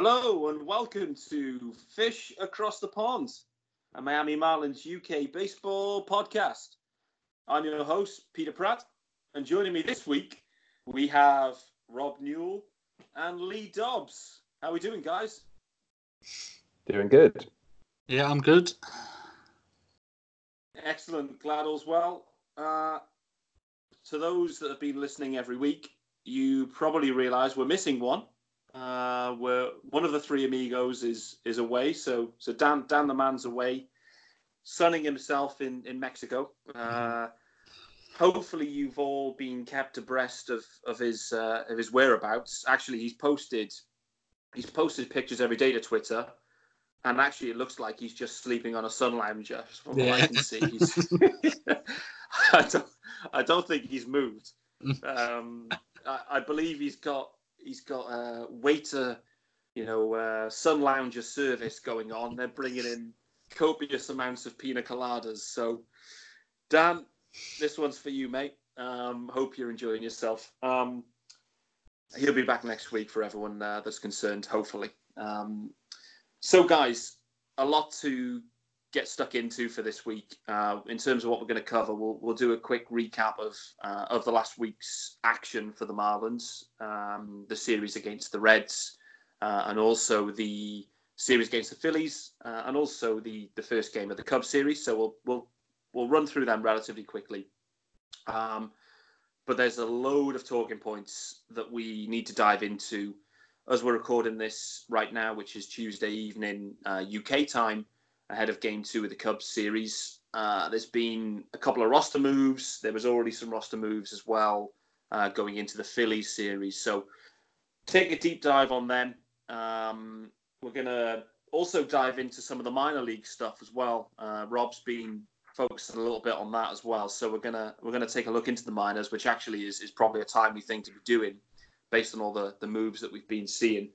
Hello and welcome to Fish Across the Pond, a Miami Marlins UK baseball podcast. I'm your host, Peter Pratt, and joining me this week, we have Rob Newell and Lee Dobbs. How are we doing, guys? Doing good. Yeah, I'm good. Excellent. Glad all's well. Uh, to those that have been listening every week, you probably realise we're missing one. Uh, where one of the three amigos is is away, so so Dan Dan the man's away, sunning himself in in Mexico. Uh, hopefully, you've all been kept abreast of of his uh, of his whereabouts. Actually, he's posted he's posted pictures every day to Twitter, and actually, it looks like he's just sleeping on a sun lounger. From yeah. what I can see, I don't I don't think he's moved. Um, I, I believe he's got he's got a waiter, you know, uh, sun lounger service going on. They're bringing in copious amounts of pina coladas. So, Dan, this one's for you, mate. Um, hope you're enjoying yourself. Um, he'll be back next week for everyone uh, that's concerned, hopefully. Um, so, guys, a lot to get stuck into for this week. Uh, in terms of what we're going to cover, we'll, we'll do a quick recap of uh, of the last week's action for the Marlins, um, the series against the Reds, uh, and also the series against the Phillies, uh, and also the the first game of the Cubs series. So we'll we'll we'll run through them relatively quickly. Um, but there's a load of talking points that we need to dive into as we're recording this right now, which is Tuesday evening UK uh, time ahead of game two of the Cubs series. Uh, there's been a couple of roster moves. There was already some roster moves as well uh, going into the Phillies series. So take a deep dive on them. Um, we're going to also dive into some of the minor league stuff as well. Uh, Rob's been focusing a little bit on that as well. So we're gonna we're gonna take a look into the minors, which actually is, is probably a timely thing to be doing based on all the, the moves that we've been seeing.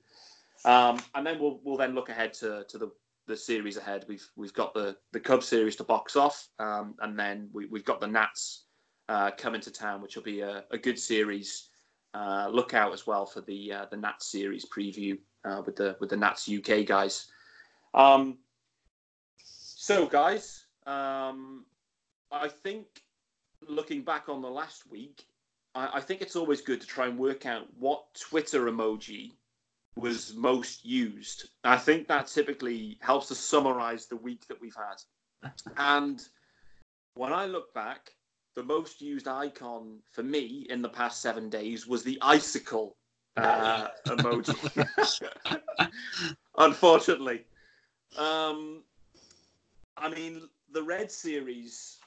Um, and then we'll we'll then look ahead to, to the the series ahead. We've we've got the the Cubs series to box off, um, and then we, we've got the Nats uh, coming to town, which will be a, a good series. Uh, look out as well for the uh, the Nats series preview uh, with the with the Nats UK guys. Um, so, guys, um, I think looking back on the last week, I, I think it's always good to try and work out what Twitter emoji was most used. I think that typically helps to summarize the week that we've had. And when I look back, the most used icon for me in the past seven days was the icicle uh, emoji. Unfortunately. Um, I mean, the Red Series,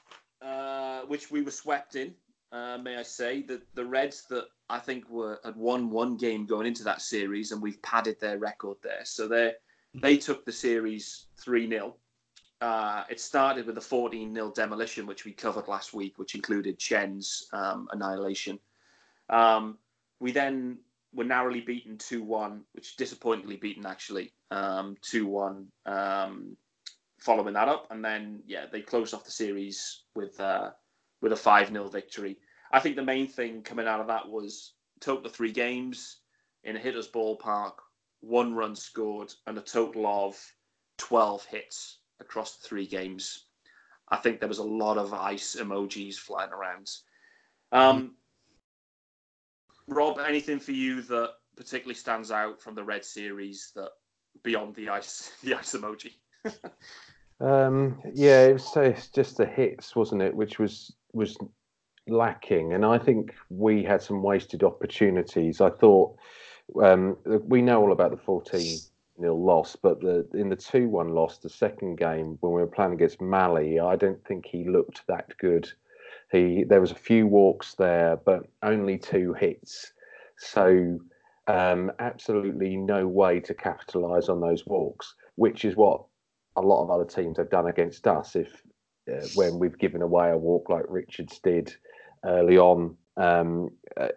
uh, which we were swept in, uh, may I say, that the Reds that I think were had won one game going into that series, and we've padded their record there. So they they took the series three 0 uh, It started with a fourteen 0 demolition, which we covered last week, which included Chen's um, annihilation. Um, we then were narrowly beaten two one, which disappointingly beaten actually um, two one. Um, following that up, and then yeah, they closed off the series with uh, with a five 0 victory. I think the main thing coming out of that was total of three games in a hitter's ballpark, one run scored, and a total of 12 hits across the three games. I think there was a lot of ice emojis flying around. Um, Rob, anything for you that particularly stands out from the Red series that beyond the ice, the ice emoji? um, yeah, it was, just the hits, wasn't it? Which was was lacking, and I think we had some wasted opportunities. I thought um, we know all about the 14 nil loss, but the in the 2 1 loss, the second game when we were playing against Mahle, I don't think he looked that good. He there was a few walks there, but only two hits. So um, absolutely no way to capitalise on those walks, which is what a lot of other teams have done against us. If uh, when we've given away a walk like Richards did early on. Um, uh,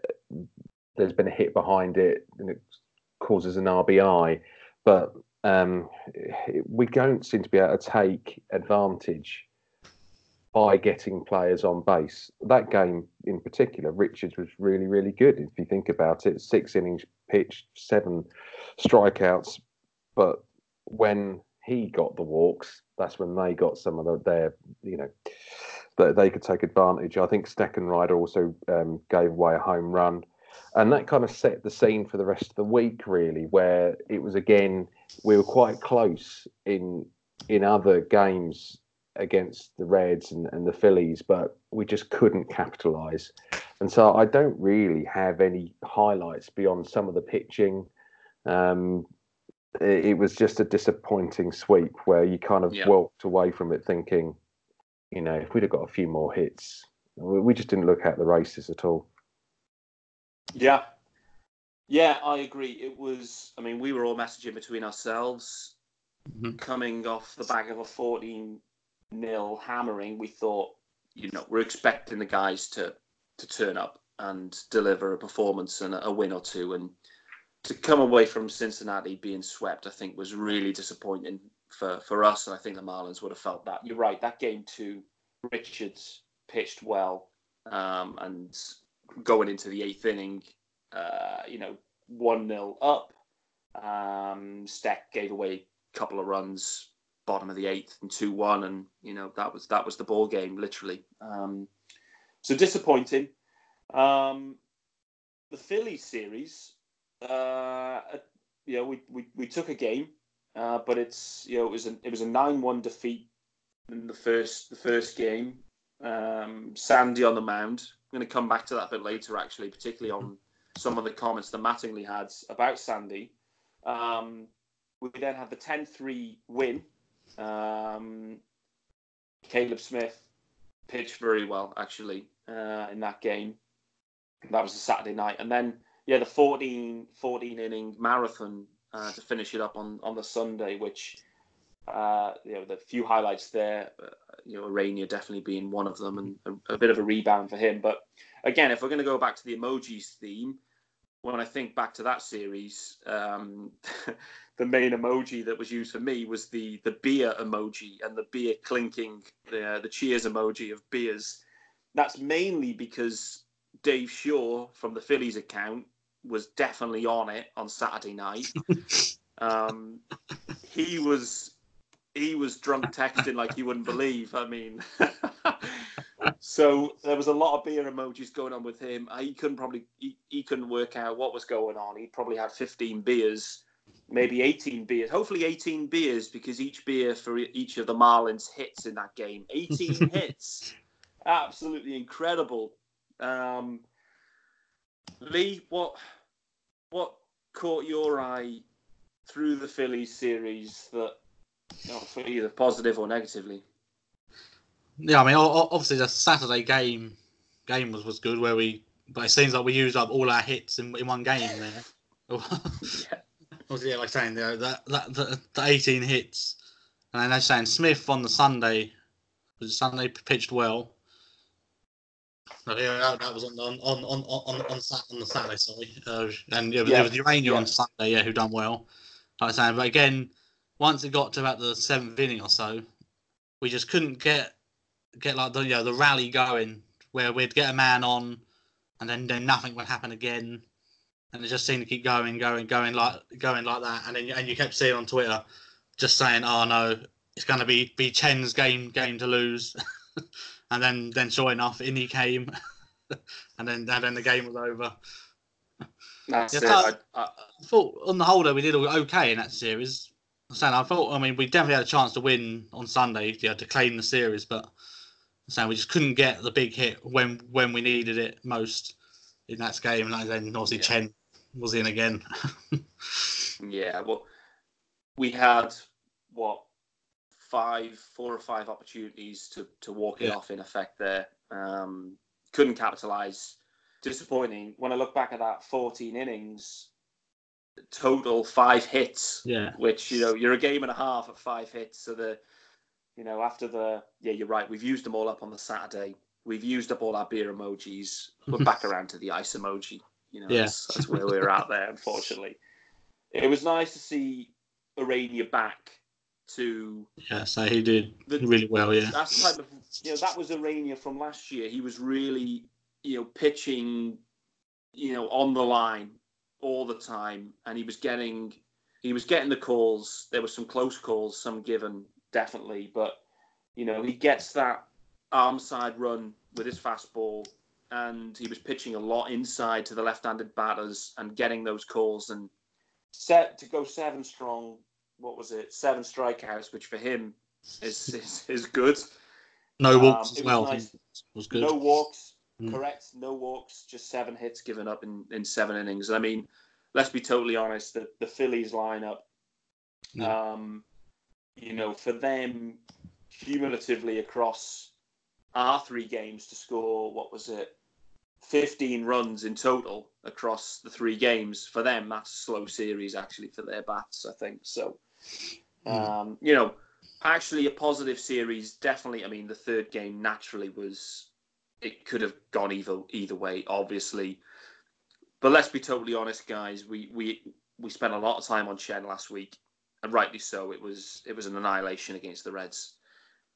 there's been a hit behind it and it causes an RBI, but um, we don't seem to be able to take advantage by getting players on base. That game in particular, Richards was really, really good. If you think about it, six innings pitched, seven strikeouts, but when he got the walks, that's when they got some of the, their, you know, that they could take advantage. I think Steckenrider also um, gave away a home run, and that kind of set the scene for the rest of the week, really, where it was again we were quite close in in other games against the Reds and, and the Phillies, but we just couldn't capitalise. And so I don't really have any highlights beyond some of the pitching. Um, it, it, was just a disappointing sweep where you kind of yeah. walked away from it thinking, you know, if we'd have got a few more hits, we, we just didn't look at the races at all. Yeah. Yeah, I agree. It was, I mean, we were all messaging between ourselves mm-hmm. coming off the back of a 14 nil hammering. We thought, you know, we're expecting the guys to to turn up and deliver a performance and a win or two. And to come away from Cincinnati being swept, I think was really disappointing for, for us. And I think the Marlins would have felt that. You're right. That game too, Richards pitched well. Um, and going into the eighth inning, uh, you know, 1 0 up. Um, Steck gave away a couple of runs, bottom of the eighth and 2 1. And, you know, that was that was the ball game, literally. Um, so disappointing. Um, the Phillies series, uh, you know, we, we, we took a game, uh, but it's you know it was a, it was a nine one defeat in the first the first game. Um, Sandy on the mound. I'm going to come back to that a bit later, actually, particularly on some of the comments that Mattingly had about Sandy. Um, we then had the 10-3 win. Um, Caleb Smith pitched very well, actually, uh, in that game. That was a Saturday night. And then, yeah, the 14, 14 inning marathon uh, to finish it up on, on the Sunday, which, uh, you know, the few highlights there, uh, you know, Ureña definitely being one of them and a, a, bit of a rebound for him. But again, if we're going to go back to the emojis theme, when I think back to that series, um, the main emoji that was used for me was the the beer emoji and the beer clinking, the the cheers emoji of beers. That's mainly because Dave Shaw from the Phillies account was definitely on it on Saturday night. um, he was he was drunk texting like you wouldn't believe. I mean, so there was a lot of beer emojis going on with him. He couldn't probably he, he couldn't work out what was going on. He probably had 15 beers, maybe 18 beers. Hopefully 18 beers because each beer for each of the Marlins hits in that game. 18 hits, absolutely incredible. Um, Lee, what what caught your eye through the Phillies series that know, for either positive or negatively? Yeah, I mean, obviously the Saturday game game was, was good where we, but it seems like we used up all our hits in, in one game there. yeah. yeah, like saying that, that, that the, the 18 hits, and then they're saying Smith on the Sunday was Sunday pitched well. Yeah, that, was on on on on on on, on the Saturday, sorry. Uh, and yeah, yeah. it was Ureña yeah. on Sunday, yeah, who done well. Like I saying, but again, once it got to about the seventh inning or so, we just couldn't get get like the you know, the rally going where we'd get a man on, and then then nothing would happen again, and it just seemed to keep going, going, going like going like that, and then and you kept seeing on Twitter, just saying, oh no, it's going to be be Chen's game game to lose. and then then sure enough, in he came, and then and then the game was over. That's yeah. I, I, I, thought on the whole though we did okay in that series. I'm saying I thought I mean we definitely had a chance to win on Sunday, yeah, to claim the series, but I'm saying we just couldn't get the big hit when when we needed it most in that game, and then obviously yeah. Chen was in again. yeah, well, we had what five, four or five opportunities to to walk it yeah. off in effect there. Um, couldn't capitalize. Disappointing. When I look back at that 14 innings, total five hits. Yeah. Which you know you're a game and a half at five hits. So the, you know, after the yeah, you're right. We've used them all up on the Saturday. We've used up all our beer emojis. We're back around to the ice emoji. You know, yeah. that's, that's where we're at there. Unfortunately, it was nice to see Ureña back to yeah, so he did the, really well. Yeah, that's the type of you know that was Ureña from last year. He was really you know pitching, you know, on the line all the time, and he was getting he was getting the calls. There were some close calls, some given definitely, but you know he gets that arm side run with his fastball, and he was pitching a lot inside to the left-handed batters and getting those calls and set to go seven strong. What was it? Seven strikeouts, which for him is is, is good. No walks Um, as well. nice. Was good. No walks, Mm. correct? No walks, just seven hits given up in, in seven innings. I mean, let's be totally honest. The the Phillies lineup, Yeah. um, you know, for them cumulatively across our three games to score what was it, fifteen runs in total across the three games. For them, that's a slow series actually for their bats. I think so. Um, you know, actually a positive series. Definitely. I mean, the third game naturally was. It could have gone either either way, obviously. But let's be totally honest, guys. We we we spent a lot of time on Chen last week, and rightly so. It was it was an annihilation against the Reds.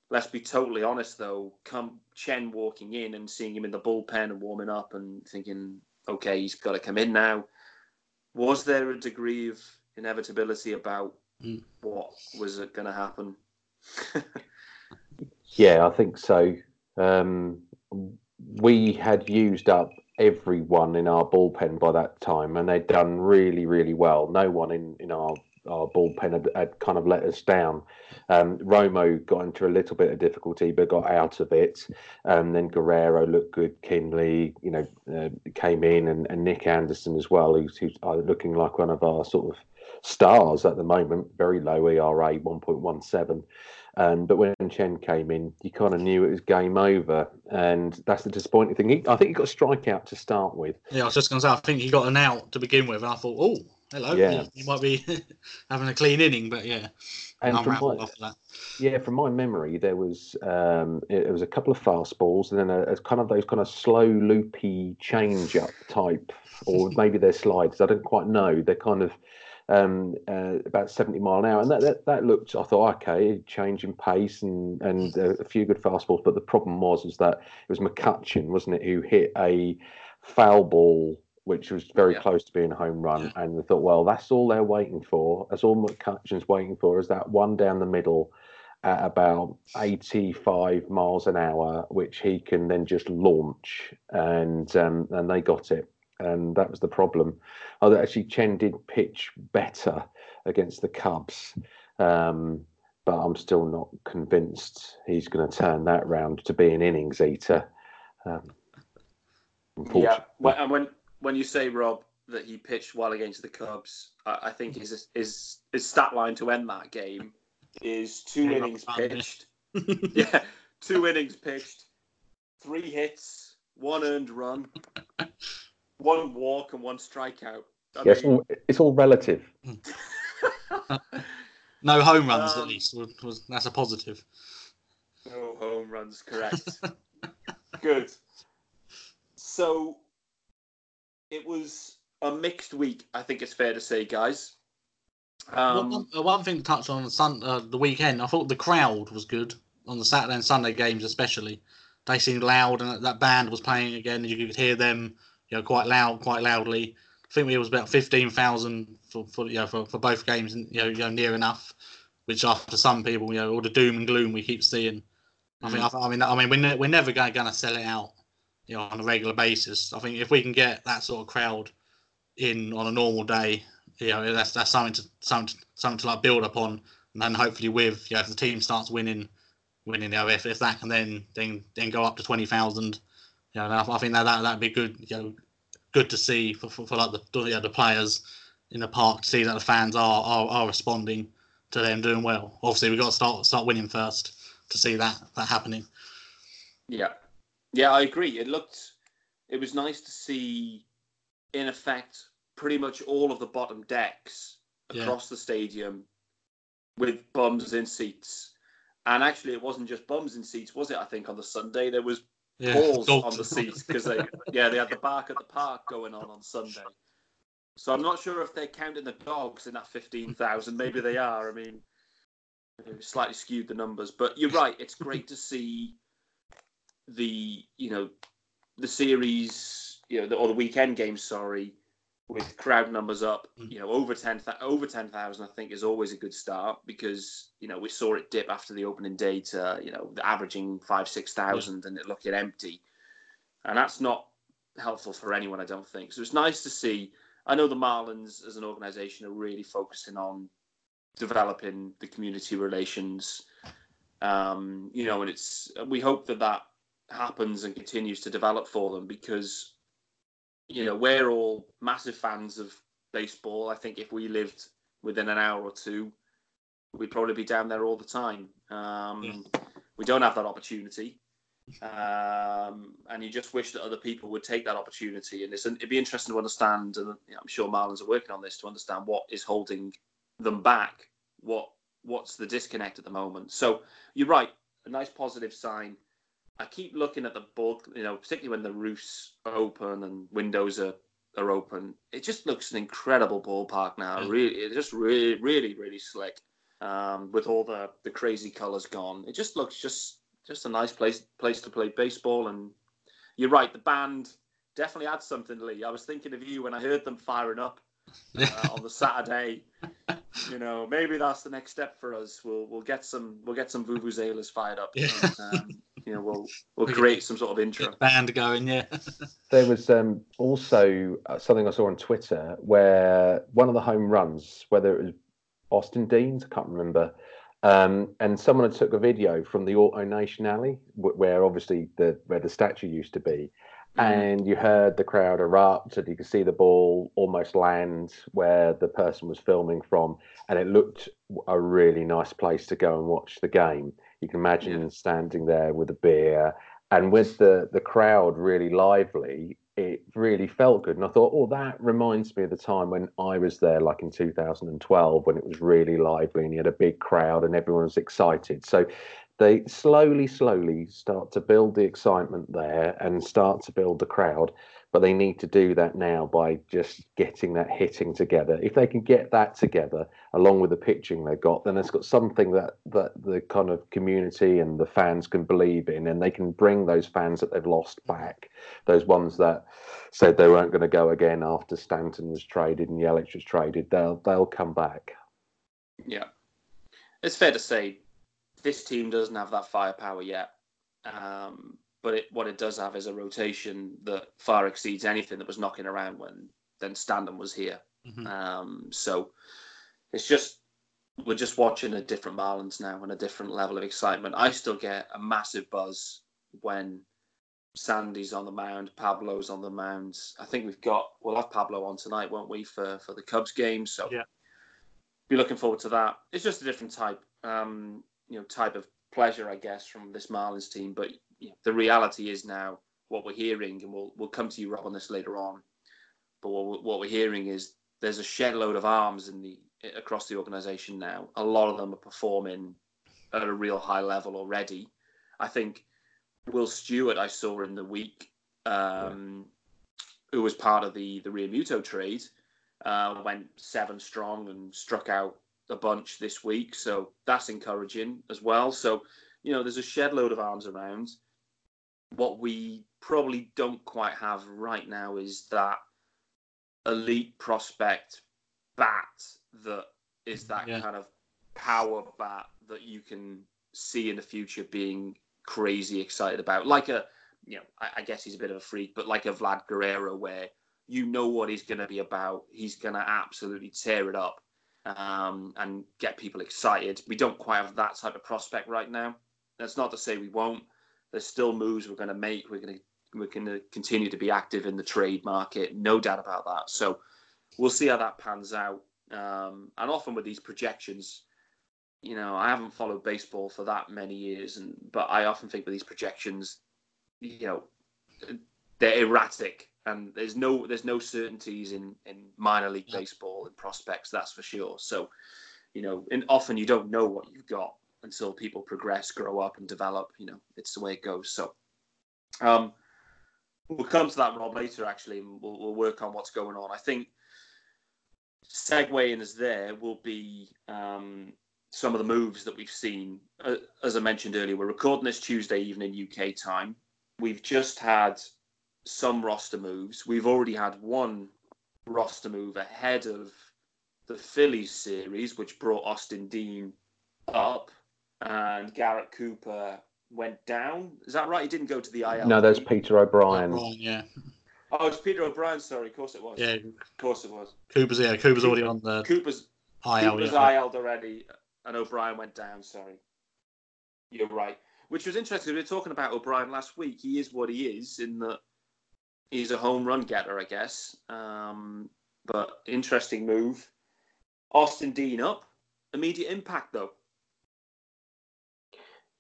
Let's be totally honest, though. Come Chen walking in and seeing him in the bullpen and warming up and thinking, okay, he's got to come in now. Was there a degree of inevitability about Mm. what was it going to happen? Yeah, I think so. Um, we had used up everyone in our bullpen by that time, and they'd done really, really well. No one in, in our, our bullpen had, had kind of let us down. Um, Romo got into a little bit of difficulty, but got out of it. Um, then Guerrero looked good. Kinley, you know, uh, came in, and, and Nick Anderson as well, who's, who's uh, looking like one of our sort of stars at the moment. Very low ERA, 1.17. Um, but when Chen came in, you kind of knew it was game over, and that's the disappointing thing. He, I think he got a strikeout to start with. Yeah, I was just going to say, I think he got an out to begin with, and I thought, oh, hello, Yeah. you might be having a clean inning, but yeah, And from my, yeah, from my memory, there was um, it, it was a couple of fastballs, and then a, a kind of those kind of slow, loopy change up type, or maybe they're slides. I don't quite know. They're kind of um, uh, about 70 mile an hour, and that, that that looked. I thought, okay, change in pace and and uh, a few good fastballs. But the problem was is that it was McCutcheon, wasn't it, who hit a foul ball. Which was very Yeah. close to being a home run, and they thought, well, that's all they're waiting for. That's all McCutcheon's waiting for is that one down the middle at about 85 miles an hour, which he can then just launch, and um, and they got it, and that was the problem. Oh, actually, Chen did pitch better against the Cubs, um, but I'm still not convinced he's going to turn that round to be an innings eater. Um, Yeah, when, and when when you say Rob that he pitched well against the Cubs, I, I think his his his stat line to end that game is two Yeah, innings pitched. yeah, two innings pitched, three hits, one earned run, one walk, and one strikeout. I Yes, mean, all- it's all relative. no home runs, Um, at least. Was, was, that's a positive. no home runs, correct. Good. So it was a mixed week. I think it's fair to say, guys. Um, one, uh, one thing to touch on the sun, uh, the weekend, I thought the crowd was good on the Saturday and Sunday games, especially. They seemed loud, and that- that band was playing again. and You could hear them, you know, quite loud, quite loudly. I think it was about fifteen thousand for, for you know for, for both games, you know, you know, near enough. Which after some people, you know, all the doom and gloom we keep seeing. I think, I, mean, I mean, we're, ne- we're never going to sell it out, you know, on a regular basis. I think if we can get that sort of crowd in on a normal day, you know, that's that's something to something to, something to like build upon, and then hopefully with you know if the team starts winning, winning, you know, if, if that can then then then go up to twenty thousand, you know, I, I think that that that'd be good, you know, good to see for for, for like the you know, the players in the park to see that the fans are, are are responding to them doing well. Obviously, we've got to start start winning first to see that that happening. Yeah, yeah, I agree. It looked, it was nice to see, in effect, pretty much all of the bottom decks Yeah. across the stadium with bums in seats. And actually, it wasn't just bums in seats, was it? I think on the Sunday there was Yeah, balls on the seats because they, yeah, they had the bark at the park going on on Sunday. So I'm not sure if they're counting the dogs in that fifteen thousand. Maybe they are. I mean, slightly skewed the numbers, but you're right. It's great to see the you know the series, you know, the, or the weekend games. Sorry, with crowd numbers up, Mm. you know, over ten over ten thousand, I think is always a good start because you know we saw it dip after the opening day to you know averaging five six thousand and it looking empty, and that's not helpful for anyone, I don't think. So it's nice to see. I know the Marlins as an organisation are really focusing on developing the community relations. Um, you know, and it's we hope that that happens and continues to develop for them because you know we're all massive fans of baseball. I think if we lived within an hour or two, we'd probably be down there all the time. Um, Yeah. We don't have that opportunity, um, and you just wish that other people would take that opportunity. And it's, it'd be interesting to understand, and I'm sure Marlins are working on this to understand what is holding them back. What what's the disconnect at the moment? So you're right, a nice positive sign. I keep looking at the ball, you know, particularly when the roofs open and windows are, are open. It just looks an incredible ballpark now. Really, it's just really, really, really slick. Um, with all the, the crazy colours gone, it just looks just just a nice place place to play baseball. And you're right, the band definitely adds something, Lee. I was thinking of you when I heard them firing up uh, on the Saturday. You know, maybe that's the next step for us. We'll we'll get some we'll get some vuvuzelas fired up. Yeah. And, um, you know, we'll we'll create some sort of Get intro. the band going, yeah. There was um, also uh, something I saw on Twitter where one of the home runs, whether it was Austin Dean's, I can't remember, um, and someone had took a video from the Auto Nation alley, where obviously the where the statue used to be, and you heard the crowd erupt, and you could see the ball almost land where the person was filming from, and it looked a really nice place to go and watch the game. You can imagine Yeah. standing there with a beer and with the the crowd really lively it really felt good and i thought oh that reminds me of the time when i was there like in 2012 when it was really lively and you had a big crowd and everyone was excited so they slowly slowly start to build the excitement there and start to build the crowd but they need to do that now by just getting that hitting together if they can get that together along with the pitching they've got, then it's got something that that the kind of community and the fans can believe in, and they can bring those fans that they've lost back, those ones that said they weren't going to go again after Stanton was traded and Yelich was traded. They'll they'll come back. Yeah, it's fair to say this team doesn't have that firepower yet. Um, but it, what it does have is a rotation that far exceeds anything that was knocking around when then Stanton was here. Mhm. Um, so it's just we're just watching a different Marlins now and a different level of excitement. I still get a massive buzz when Sandy's on the mound, Pablo's on the mound. I think we've got we'll have Pablo on tonight, won't we, for for the Cubs game? So Yeah. be looking forward to that. It's just a different type, um, you know, type of pleasure, I guess, from this Marlins team. But you know, the reality is now what we're hearing, and we'll we'll come to you, Rob, on this later on. But what we're, what we're hearing is there's a shed load of arms in the across the organisation now. A lot of them are performing at a real high level already. I think Will Stewart, I saw in the week, um, who was part of the the Realmuto trade, uh, went seven strong and struck out a bunch this week. So that's encouraging as well. So you know, there's a shed load of arms around. What we probably don't quite have right now is that elite prospect bat that is that Yeah. kind of power bat that you can see in the future being crazy excited about. Like a, you know, I, I guess he's a bit of a freak, but like a Vlad Guerrero, where you know what he's going to be about. He's going to absolutely tear it up um, and get people excited. We don't quite have that type of prospect right now. That's not to say we won't. There's still moves we're going to make. We're going to we're going to continue to be active in the trade market, no doubt about that. So we'll see how that pans out. Um, and often with these projections, you know, I haven't followed baseball for that many years, and but I often think with these projections, you know, they're erratic, and there's no there's no certainties in in minor league baseball and prospects. That's for sure. So, you know, and often you don't know what you've got until people progress, grow up, and develop. You know, it's the way it goes. So, um, we'll come to that Rob later actually, we'll, we'll work on what's going on. I think segueing us there will be um, some of the moves that we've seen. Uh, as I mentioned earlier, we're recording this Tuesday evening UK time. We've just had some roster moves. We've already had one roster move ahead of the Phillies series, which brought Austin Dean up, and Garrett Cooper went down. Is that right? He didn't go to the IL. No, there's Peter O'Brien. O'Brien, yeah, Oh, it's Peter O'Brien. Sorry, of course it was. yeah. Of course it was. Cooper's yeah. Cooper's already on the Cooper's IL. Cooper's Yeah. IL'd already, and O'Brien went down. Sorry, you're right. Which was interesting. We were talking about O'Brien last week. He is what he is in that he's a home run getter, I guess. Um, but interesting move. Austin Dean up. Immediate impact though.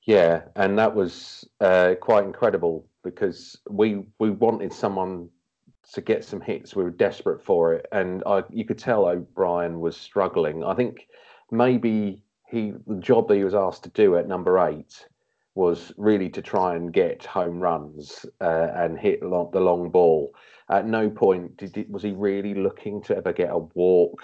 Yeah, and that was uh, quite incredible because we we wanted someone to get some hits. We were desperate for it, and I, you could tell O'Brien was struggling. I think maybe he the job that he was asked to do at number eight was really to try and get home runs uh, and hit the long ball. At no point did was he really looking to ever get a walk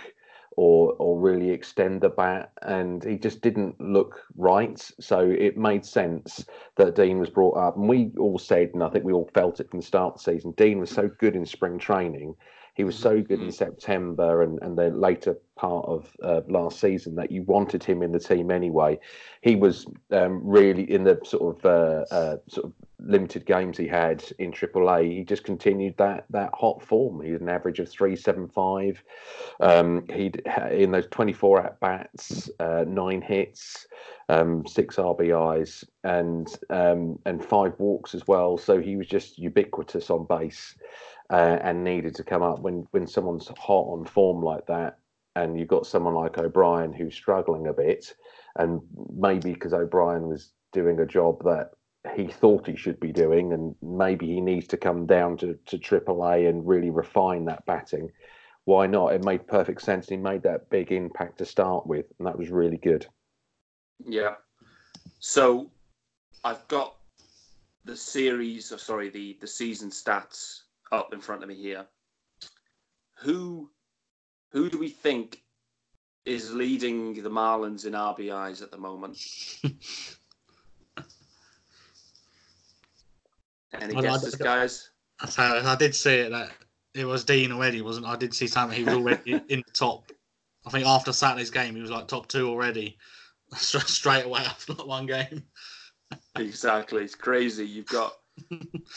or or really extend the bat, and he just didn't look right. So it made sense that Dean was brought up, and we all said, and I think we all felt it from the start of the season. Dean was so good in spring training. He was so good in September and, and the later part of uh, last season that you wanted him in the team anyway. He was um, really in the sort of uh, uh, sort of limited games he had in AAA. He just continued that that hot form. He had an average of three seven five. Um, he'd in those twenty four at bats, uh, nine hits, um, six RBIs, and um, and five walks as well. So he was just ubiquitous on base. Uh, and needed to come up when when someone's hot on form like that, and you've got someone like O'Brien who's struggling a bit, and maybe because O'Brien was doing a job that he thought he should be doing, and maybe he needs to come down to to AAA and really refine that batting. Why not? It made perfect sense. He made that big impact to start with, and that was really good. Yeah. So I've got the series, or sorry, the the season stats up in front of me here. Who who do we think is leading the Marlins in RBIs at the moment? Any I- I- guesses, guys? I did see it that it was Dean already, wasn't? I did see something. He was already in the top. I think after Saturday's game, he was like top two already, straight away after not one game. Exactly. It's crazy. You've got,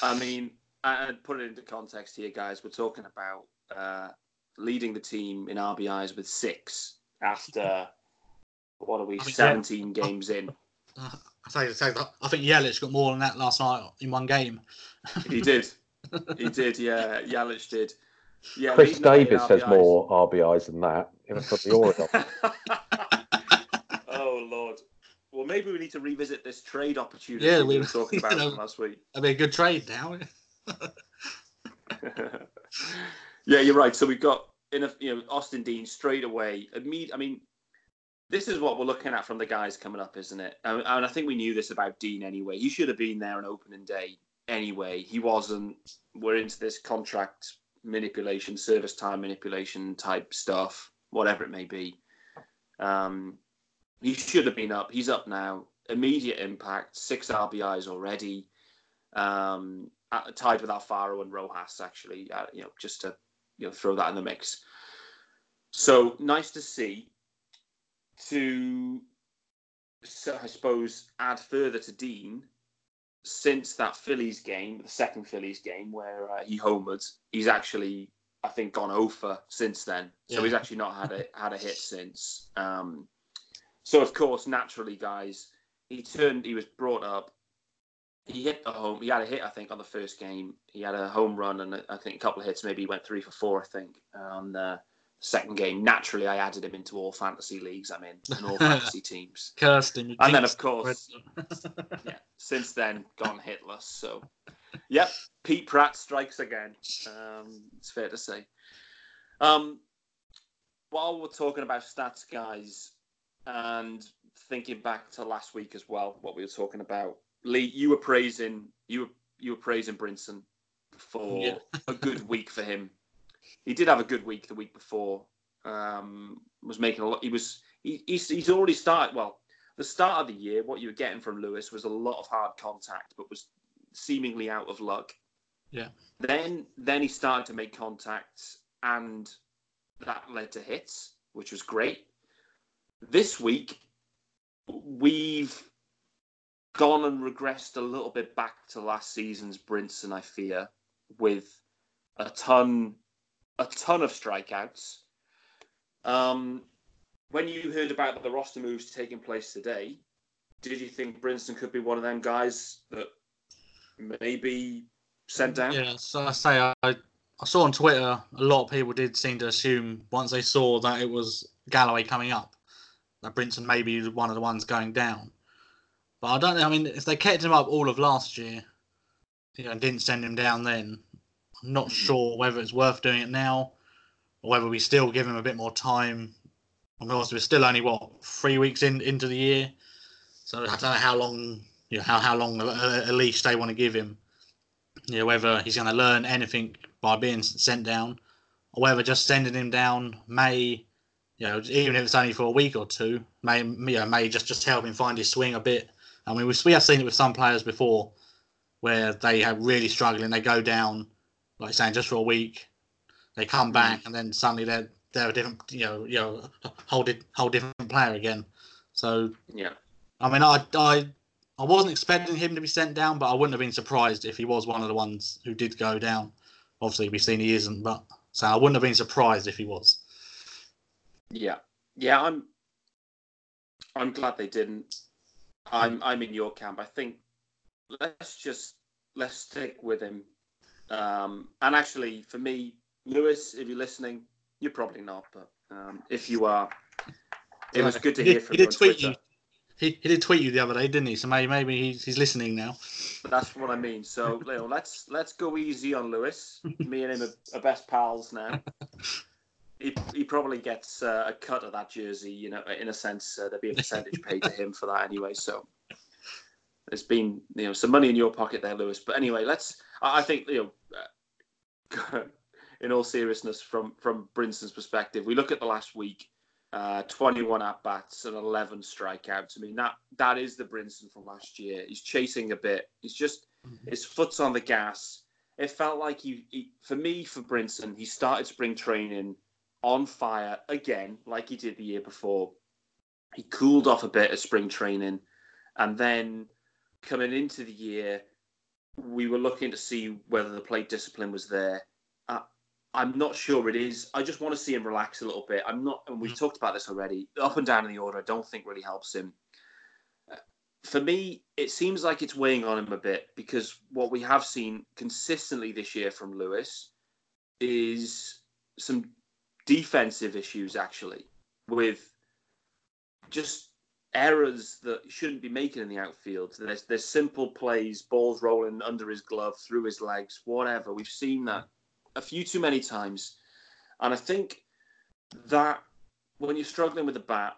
I mean, and put it into context here, guys. We're talking about uh, leading the team in RBIs with six after, what are we, I mean, 17 games in. I say, say, I think Yelich got more than that last night in one game. He did. He did, yeah. Yelich did. Yeah, Chris leading the way in Davis has RBIs. more RBIs than that. Even for the Orioles. oh, Lord. Well, maybe we need to revisit this trade opportunity Yeah, we we- were talking about you know. last week. That'd be a good trade now. yeah, you're right. So we've got in a, you know Austin Dean straight away. I mean, this is what we're looking at from the guys coming up, isn't it? And, and I think we knew this about Dean anyway. He should have been there on opening day anyway. He wasn't. We're into this contract manipulation, service time manipulation type stuff, whatever it may be. Um, he should have been up. He's up now. Immediate impact, six RBIs already. Um, at- tied with Alfaro and Rojas, actually, uh, you know, just to you know throw that in the mix. So nice to see. To, so I suppose, add further to Dean, since that Phillies game, the second Phillies game where uh, he homered, he's actually, I think, gone over since then. So Yeah. he's actually not had a had a hit since. Um, so of course, naturally, guys, he turned. He was brought up he hit the home. He had a hit, I think, on the first game. He had a home run and I think a couple of hits. Maybe he went three for four, I think, on the second game. Naturally, I added him into all fantasy leagues I'm in, and all fantasy teams. Kirsten. And then, of course, yeah, since then, gone hitless. So, yep, Pete Pratt strikes again. Um, it's fair to say. Um, while we're talking about stats, guys, and thinking back to last week as well, what we were talking about, Lee, you were praising you were you were praising Brinson for Yeah. a good week for him. He did have a good week the week before. Um, was making a lot. He was he, he's he's already started well the start of the year, what you were getting from Lewis was a lot of hard contact, but was seemingly out of luck. Yeah. Then then he started to make contact and that led to hits, which was great. This week, we've gone and regressed a little bit back to last season's Brinson, I fear, with a ton, a ton of strikeouts. Um, when you heard about the roster moves taking place today, did you think Brinson could be one of them guys that maybe sent down? Yeah, so I say I, I saw on Twitter a lot of people did seem to assume once they saw that it was Galloway coming up that Brinson may be one of the ones going down. But I don't know. I mean, if they kept him up all of last year, you know, and didn't send him down then, I'm not mm. sure whether it's worth doing it now or whether we still give him a bit more time. I mean, we're still only what three weeks in into the year, so I don't know how long, you know, how how long uh, a, a leash they want to give him. You know, whether he's going to learn anything by being sent down, or whether just sending him down may, you know, even if it's only for a week or two, may you know, may just just help him find his swing a bit I mean, we, we have seen it with some players before where they have really struggling. They go down, like saying, just for a week. They come mm. back, and then suddenly they're they're a different, you know, you know, whole di- whole different player again. So yeah, I mean, I I I wasn't expecting him to be sent down, but I wouldn't have been surprised if he was one of the ones who did go down. Obviously, we've seen he isn't, but so I wouldn't have been surprised if he was. Yeah, yeah, I'm. I'm glad they didn't. I'm I'm in your camp. I think let's just let's stick with him. Um, and actually, for me, Lewis, if you're listening, you're probably not, but um, if you are, it was good to he hear from he you. Did tweet you. He, he did tweet you the other day, didn't he? So maybe maybe he's, he's listening now. That's what I mean. So Leo, let's let's go easy on Lewis. Me and him are, are best pals now. he, he probably gets uh, a cut of that jersey. You know, in a sense, uh, there'd be a percentage paid to him for that anyway. So there's been you know some money in your pocket there, Lewis. But anyway, let's. I, I think you know, uh, in all seriousness, from from Brinson's perspective, we look at the last week. Uh, 21 at bats and 11 strikeouts. I mean that that is the Brinson from last year. He's chasing a bit. He's just mm-hmm. his foot's on the gas. It felt like he, he for me for Brinson, he started spring training on fire again, like he did the year before. He cooled off a bit at spring training, and then coming into the year, we were looking to see whether the plate discipline was there. Uh, I'm not sure it is. I just want to see him relax a little bit. I'm not, and we've mm. talked about this already. Up and down in the order, I don't think really helps him. Uh, for me, it seems like it's weighing on him a bit because what we have seen consistently this year from Lewis is some defensive issues actually with just errors that shouldn't be making in the outfield. There's there's simple plays, balls rolling under his glove, through his legs, whatever. We've seen that a few too many times, and I think that when you're struggling with the bat,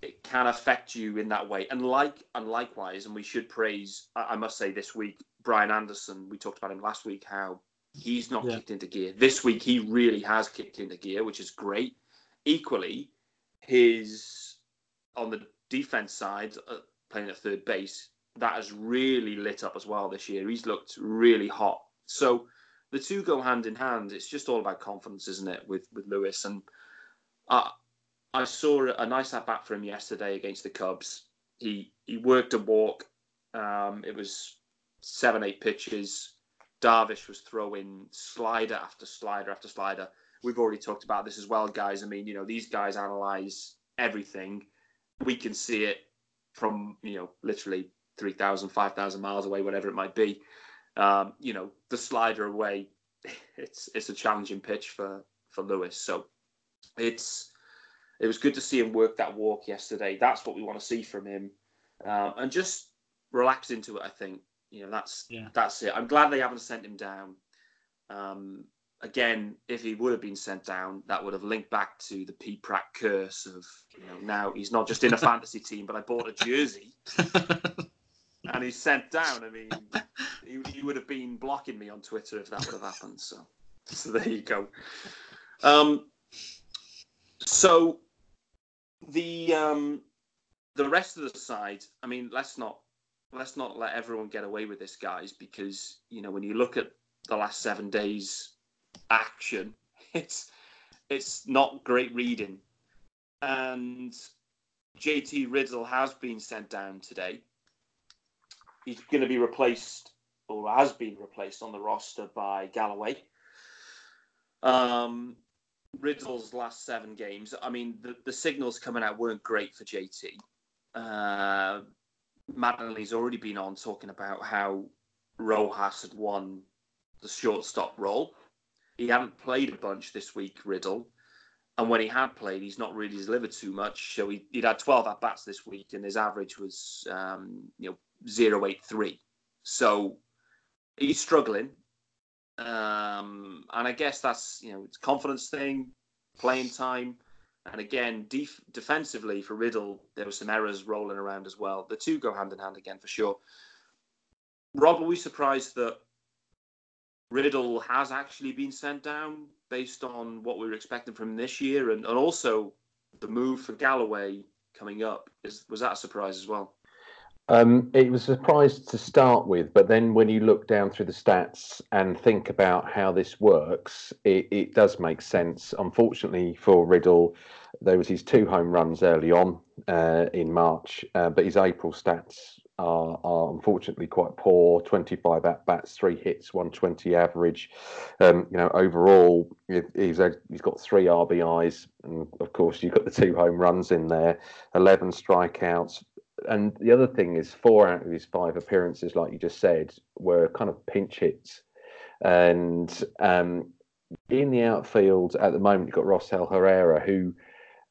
it can affect you in that way. And like and likewise, and we should praise. I, must say this week, Brian Anderson. We talked about him last week. How He's not yeah. kicked into gear. This week, he really has kicked into gear, which is great. Equally, his on the defense side, uh, playing at third base, that has really lit up as well this year. He's looked really hot. So the two go hand in hand. It's just all about confidence, isn't it, with with Lewis? And I I saw a nice at bat for him yesterday against the Cubs. He he worked a walk. Um, it was seven eight pitches. Darvish was throwing slider after slider after slider. We've already talked about this as well, guys. I mean, you know, these guys analyze everything. We can see it from, you know, literally 3,000, 5,000 miles away, whatever it might be. Um, you know, the slider away, it's it's a challenging pitch for for Lewis. So it's it was good to see him work that walk yesterday. That's what we want to see from him, um, and just relax into it. I think you know, that's yeah. that's it. I'm glad they haven't sent him down. Um, again, if he would have been sent down, that would have linked back to the Pete Pratt curse of you know now he's not just in a fantasy team, but I bought a jersey and he's sent down. I mean, he, he, would have been blocking me on Twitter if that would have happened. So, so there you go. Um, so the um, the rest of the side, I mean, let's not let's not let everyone get away with this, guys, because you know when you look at the last seven days action, it's it's not great reading. And JT Riddle has been sent down today. He's going to be replaced, or has been replaced on the roster by Galloway. Um, Riddle's last seven games, I mean, the, the signals coming out weren't great for JT. Uh, Mattingly's already been on talking about how Rojas had won the shortstop role. He hadn't played a bunch this week, Riddle. And when he had played, he's not really delivered too much. So he, would had 12 at bats this week, and his average was um, you know 0.83. So he's struggling. Um, and I guess that's you know it's confidence thing, playing time, and again def- defensively for Riddle there were some errors rolling around as well. The two go hand in hand again for sure. Rob, are we surprised that Riddle has actually been sent down based on what we were expecting from this year, and, and also the move for Galloway coming up? Is was that a surprise as well? Um, it was a surprise to start with, but then when you look down through the stats and think about how this works, it, it does make sense. Unfortunately for Riddle, there was his two home runs early on uh, in March, uh, but his April stats are, are unfortunately quite poor. 25 at bats, three hits, 120 average. Um, you know, overall, he's he's got three RBIs, and of course, you've got the two home runs in there, 11 strikeouts, and the other thing is four out of his five appearances, like you just said, were kind of pinch hits. And um, in the outfield at the moment, you've got Rosell Herrera, who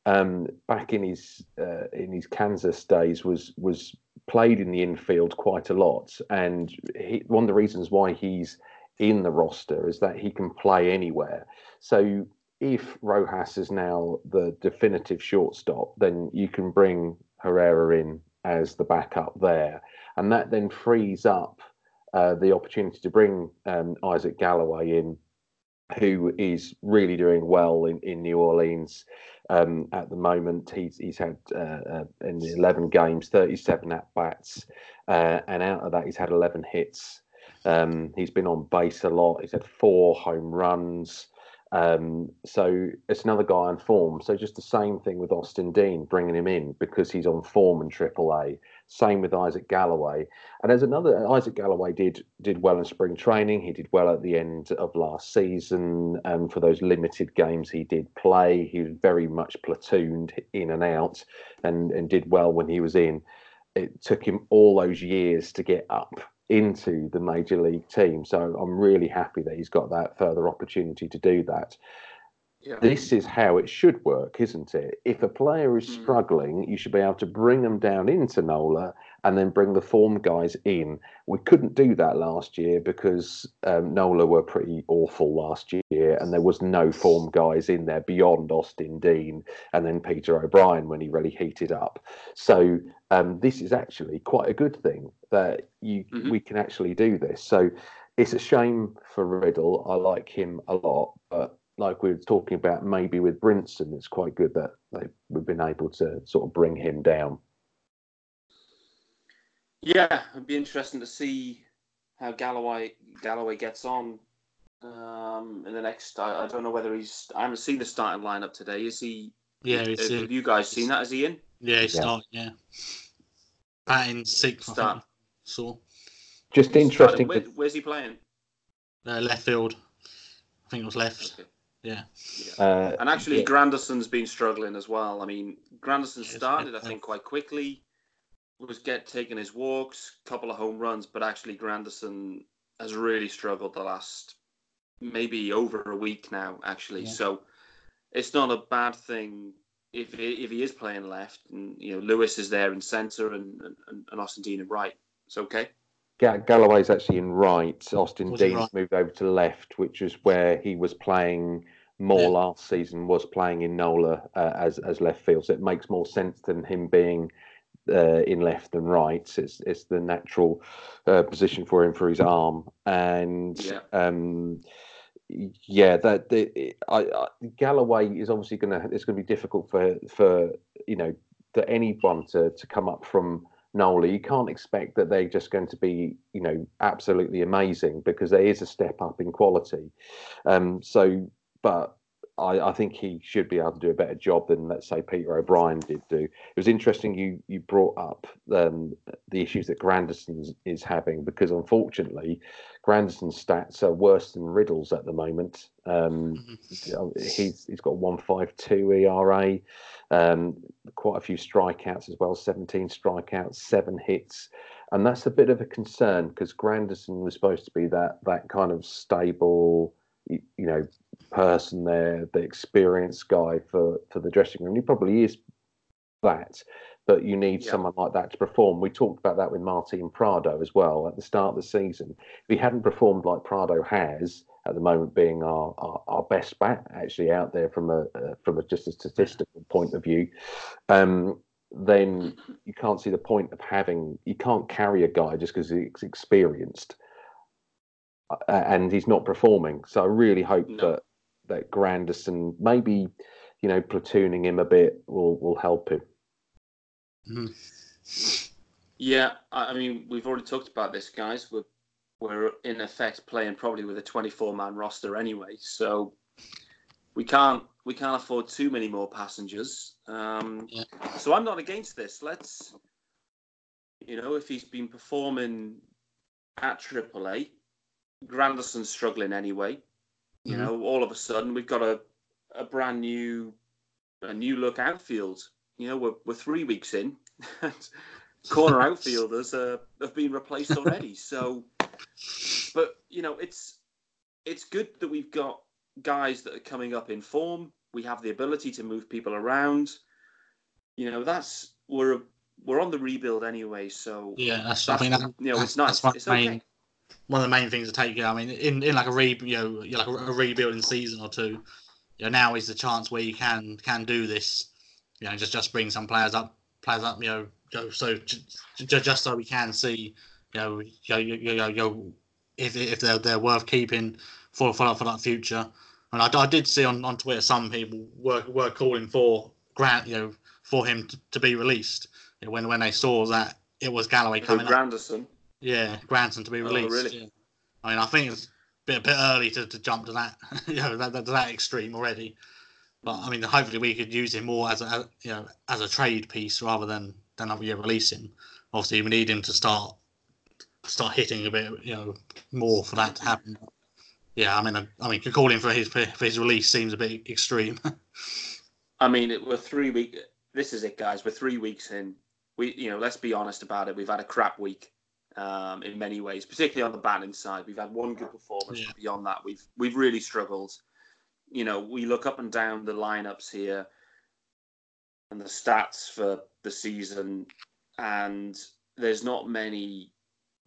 um, back in his uh, in his Kansas days was was played in the infield quite a lot. And he, one of the reasons why he's in the roster is that he can play anywhere. So if Rojas is now the definitive shortstop, then you can bring Herrera in as the backup there, and that then frees up uh, the opportunity to bring um, Isaac Galloway in, who is really doing well in, in New Orleans um, at the moment. He's he's had uh, uh, in the eleven games, thirty seven at bats, uh, and out of that, he's had eleven hits. Um, he's been on base a lot. He's had four home runs. Um, so it's another guy on form. So just the same thing with Austin Dean, bringing him in because he's on form in AAA. Same with Isaac Galloway. And there's another Isaac Galloway did did well in spring training. He did well at the end of last season, and for those limited games he did play, he was very much platooned in and out, and and did well when he was in. It took him all those years to get up into the major league team. So I'm really happy that he's got that further opportunity to do that. Yeah. This is how it should work, isn't it? If a player is mm. struggling, you should be able to bring them down into NOLA and then bring the form guys in. We couldn't do that last year because um, NOLA were pretty awful last year, and there was no form guys in there beyond Austin Dean and then Peter O'Brien when he really heated up. So um, this is actually quite a good thing that you mm-hmm. we can actually do this. So it's a shame for Riddle. I like him a lot, but like we were talking about, maybe with Brinson, it's quite good that they, we've been able to sort of bring him down. Yeah, it'd be interesting to see how Galloway Galloway gets on um, in the next. I, I, don't know whether he's. I haven't seen the starting lineup today. Is he? Yeah, have, have you guys seen that? Is he in? Yeah, he's yeah. starting. Yeah, batting sixth. Start. So. Just interesting. Where, where's he playing? Uh, left field. I think it was left. Okay. Yeah. yeah. Uh, and actually, yeah. Granderson's been struggling as well. I mean, Granderson started, I think, quite quickly was get taking his walks, couple of home runs, but actually Granderson has really struggled the last maybe over a week now. Actually, yeah. so it's not a bad thing if he, if he is playing left, and you know Lewis is there in centre and and, and Austin Dean in right. It's okay. Yeah, Galloway's actually in right. Austin Dean's right? moved over to left, which is where he was playing more yeah. last season. Was playing in Nola uh, as as left field, so it makes more sense than him being uh, in left and right. It's it's the natural uh, position for him for his arm, and yeah, um, yeah that the, I, I, Galloway is obviously going to. It's going to be difficult for for you know for anyone to to come up from. Nola, you can't expect that they're just going to be, you know, absolutely amazing because there is a step up in quality. Um, so, but I, I, think he should be able to do a better job than let's say Peter O'Brien did do. It was interesting you you brought up um, the issues that Granderson is having because unfortunately Granderson's stats are worse than Riddle's at the moment. Um, mm-hmm. he's he's got one five two ERA, um, quite a few strikeouts as well, seventeen strikeouts, seven hits and that's a bit of a concern because Granderson was supposed to be that that kind of stable, you, you know, person there, the experienced guy for for the dressing room. He probably is that, but you need yeah. someone like that to perform. We talked about that with Martin Prado as well at the start of the season. If he hadn't performed like Prado has at the moment, being our our, our best bat actually out there from a uh, from a just a statistical point of view. Um, then you can't see the point of having you can't carry a guy just because he's experienced uh, and he's not performing. So I really hope no. that that Granderson maybe you know platooning him a bit will will help him. Mm. Yeah, I mean we've already talked about this, guys. We're we're in effect playing probably with a 24 man roster anyway, so we can't we can't afford too many more passengers. Um, yeah. So I'm not against this. Let's, you know, if he's been performing at AAA, Granderson's struggling anyway. You mm-hmm. know, all of a sudden we've got a, a brand new, a new look outfield. You know, we're, we're three weeks in. Corner outfielders uh, have been replaced already. so, but you know, it's it's good that we've got guys that are coming up in form. We have the ability to move people around. You know, that's we're we're on the rebuild anyway. So yeah, that's, that's I mean, that, you know, it's nice. One it's main, okay. One of the main things to take. I mean, in, in like a re you know like a, a rebuilding season or two, you know, now is the chance where you can can do this. You know, just just bring some players up, players up. You know, so just, just so we can see, you know, you know, you, you, you know if if they're they're worth keeping for for, for that future. And I, I did see on, on Twitter some people were were calling for Grant, you know, for him to, to be released you know, when when they saw that it was Galloway coming. Granderson. Yeah, Granson to be oh, released. Oh, really? Yeah. I mean, I think it's a bit, a bit early to, to jump to that, you know, that, that, that extreme already. But I mean, hopefully we could use him more as a, you know as a trade piece rather than than yeah, release him. Obviously, we need him to start start hitting a bit, you know, more for that to happen. Yeah, I mean, I, I mean, calling for his for his release seems a bit extreme. I mean, we're three weeks. This is it, guys. We're three weeks in. We, you know, let's be honest about it. We've had a crap week um, in many ways, particularly on the batting side. We've had one good performance. Yeah. Beyond that, we've we've really struggled. You know, we look up and down the lineups here and the stats for the season, and there's not many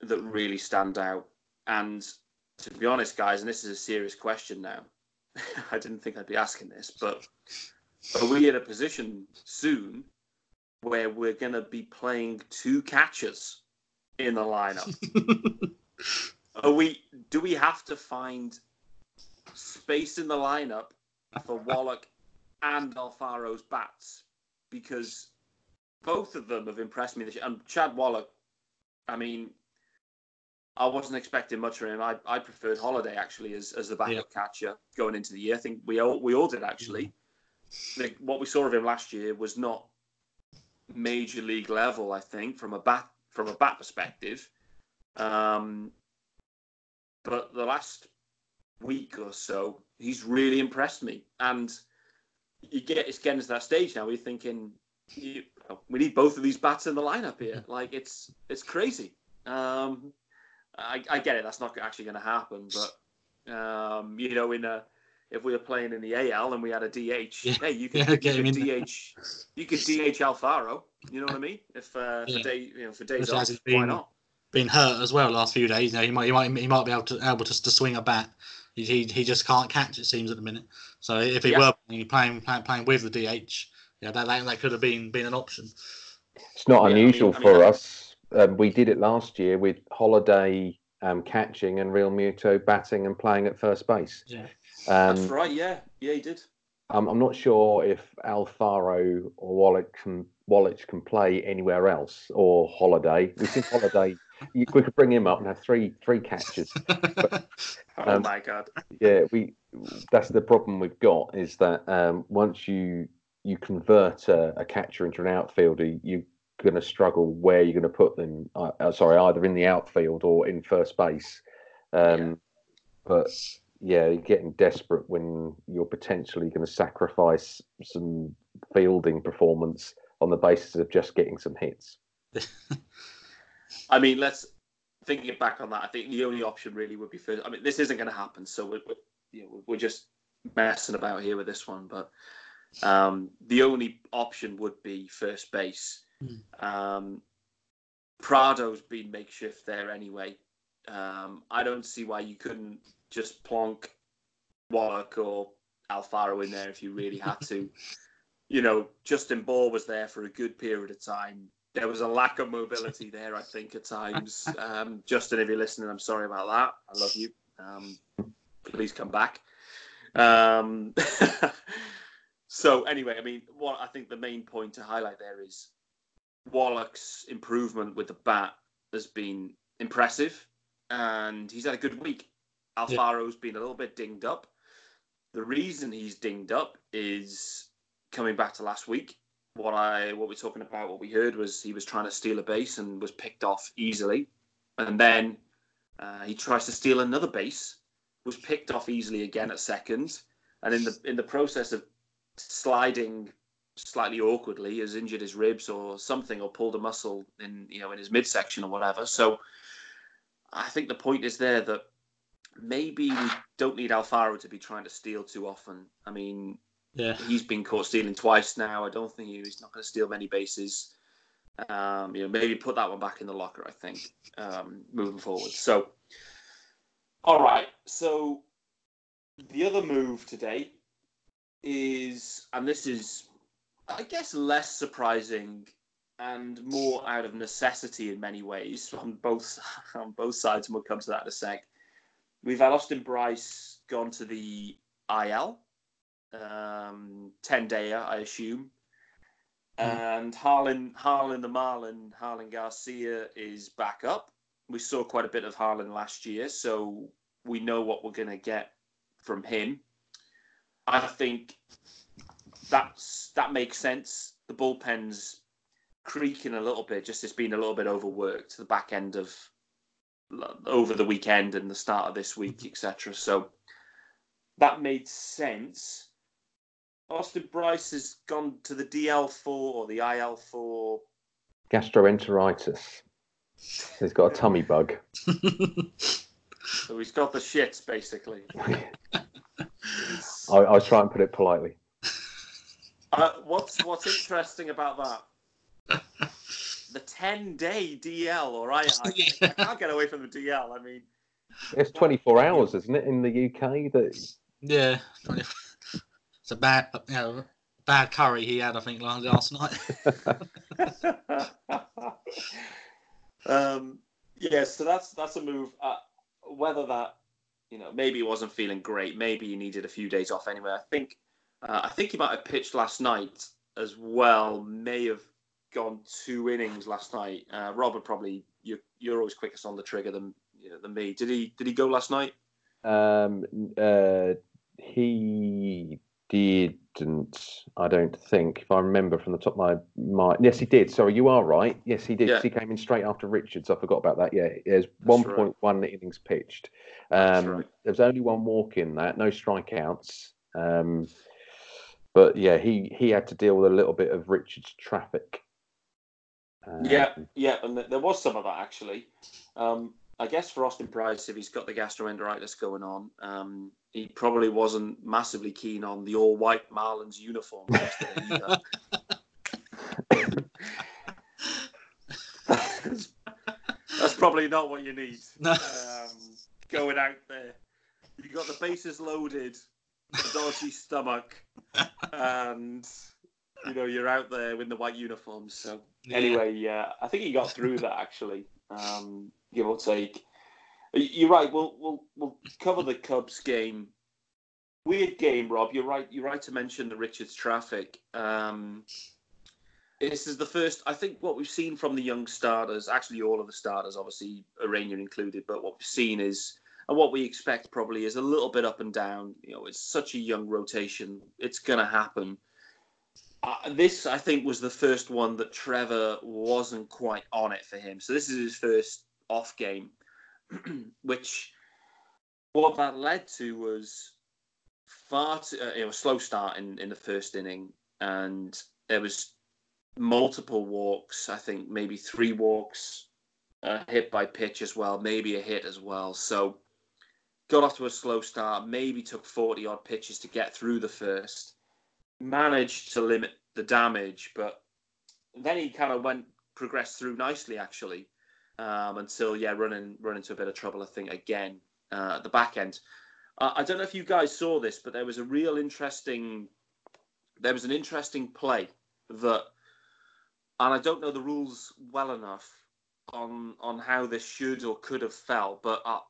that really stand out. And to be honest, guys, and this is a serious question now. I didn't think I'd be asking this, but are we in a position soon where we're going to be playing two catchers in the lineup? are we? Do we have to find space in the lineup for Wallach and Alfaro's bats? Because both of them have impressed me this year. And Chad Wallach, I mean, I wasn't expecting much from him. I, I preferred Holaday actually as, as the backup yeah. catcher going into the year. I think we all we all did actually. Mm-hmm. what we saw of him last year was not major league level. I think from a bat from a bat perspective. Um, but the last week or so, he's really impressed me. And you get it's getting to that stage now. We're thinking you, we need both of these bats in the lineup here. Mm-hmm. Like it's it's crazy. Um, I, I get it. That's not actually going to happen. But um, you know, in a if we were playing in the AL and we had a DH, yeah. hey, you could, yeah, you could DH, you could DH Alfaro. You know what I mean? If uh, yeah. for day, you know, for days off, been, why not? Been hurt as well last few days. You know, he might, he might, he might be able to able to, to swing a bat. He, he, he just can't catch. It seems at the minute. So if he yeah. were playing, playing playing with the DH, yeah, that, that that could have been been an option. It's not unusual I mean, for I mean, us um, we did it last year with Holaday um, catching and Realmuto batting and playing at first base. Yeah, um, that's right. Yeah, yeah, he did. Um, I'm not sure if Alfaro or Wallach can Wallach can play anywhere else or Holaday. We've seen Holaday we could bring him up and have three three catches. oh Um, my god. Yeah, we. That's the problem we've got is that um, once you you convert a, a catcher into an outfielder, you're going to struggle where you're going to put them. Uh, uh, sorry, either in the outfield or in first base. Um, Yeah. But yeah, you're getting desperate when you're potentially going to sacrifice some fielding performance on the basis of just getting some hits. I mean, let's thinking back on that. I think the only option really would be first. I mean, this isn't going to happen, so we're, we're, you know, we're just messing about here with this one. But um, the only option would be first base. Hmm. Um, Prado's been makeshift there anyway. Um, I don't see why you couldn't just plonk Wallach or Alfaro in there if you really had to. you know, Justin Bour was there for a good period of time. There was a lack of mobility there, I think, at times. Um, Justin, if you're listening, I'm sorry about that. I love you. Um, please come back. Um, so, anyway, I mean, what I think the main point to highlight there is Wallach's improvement with the bat has been impressive, and he's had a good week. Alfaro's been a little bit dinged up. The reason he's dinged up is coming back to last week. What I what we're talking about, what we heard was he was trying to steal a base and was picked off easily, and then uh, he tries to steal another base, was picked off easily again at second, and in the in the process of sliding slightly awkwardly, has injured his ribs or something, or pulled a muscle in you know in his midsection or whatever. So I think the point is there that maybe we don't need Alfaro to be trying to steal too often. I mean, Yeah. he's been caught stealing twice now. I don't think he, he's not going to steal many bases. Um, you know, maybe put that one back in the locker. I think um, moving forward. So, all right. So the other move today is, and this is, I guess, less surprising and more out of necessity in many ways on both on both sides, and we'll come to that in a sec. We've had Austin Brice gone to the IL um, 10 dayer, I assume. And Jarlin, Jarlin the Marlin, Jarlin Garcia is back up. We saw quite a bit of Jarlin last year, so we know what we're going to get from him. I think that's that makes sense. The bullpen's creaking a little bit, just it's been a little bit overworked. The back end of over the weekend and the start of this week, etc. So that made sense. Austin Brice has gone to the DL4 or the IL4. Gastroenteritis. He's got a tummy bug. So he's got the shits, basically. I, I trying to put it politely. Uh, what's what's interesting about that? The 10 day DL, or I, I, I can't get away from the DL. I mean, It's 24 hours, isn't it, in the UK? That yeah. It's a bad, you know, bad curry he had, I think, last last night. um, yeah, so that's that's a move. Uh, whether that, you know, maybe he wasn't feeling great, maybe he needed a few days off anyway. I think, uh, I think he might have pitched last night as well. May have gone two innings last night. Uh, Robert probably you're you're always quickest on the trigger than you know, than me. Did he did he go last night? um, uh, he didn't. I don't think, if I remember from the top of my mind. Yes, he did. Sorry, you are right. Yes, he did. Yeah. He came in straight after Richards. I forgot about that. Yeah, there's That's 1.1 innings pitched. Um, right. There was only one walk in that, no strikeouts. Um, but yeah, he he had to deal with a little bit of Richards traffic. Um, Yeah, yeah, and th- there was some of that actually. Um, I guess for Austin Brice, if he's got the gastroenteritis going on, um, he probably wasn't massively keen on the all-white Marlins uniform yesterday either. that's, that's probably not what you need. No. Um, going out there, you got the bases loaded, a dodgy stomach, and you know you're out there with the white uniforms. So Yeah. anyway, yeah, I think he got through that actually, um, give or take. You're right. We'll we'll we'll cover the Cubs game. Weird game, Rob. You're right. You're right to mention the Richards traffic. Um, this is the first. I think what we've seen from the young starters, actually all of the starters, obviously Ureña included, but what we've seen is, and what we expect probably is a little bit up and down. You know, it's such a young rotation; it's going to happen. Uh, this, I think, was the first one that Trevor wasn't quite on it for him. So this is his first off game, which what that led to was far too, uh, slow start in, in the first inning, and there was multiple walks. I think maybe three walks, a hit by pitch as well, maybe a hit as well. So got off to a slow start. Maybe took forty odd pitches to get through the first. Managed to limit the damage, but then he kind of went progressed through nicely actually um, until yeah running run into a bit of trouble I think again uh, at the back end. Uh, I don't know if you guys saw this, but there was a real interesting there was an interesting play that and I don't know the rules well enough on on how this should or could have fell, but I,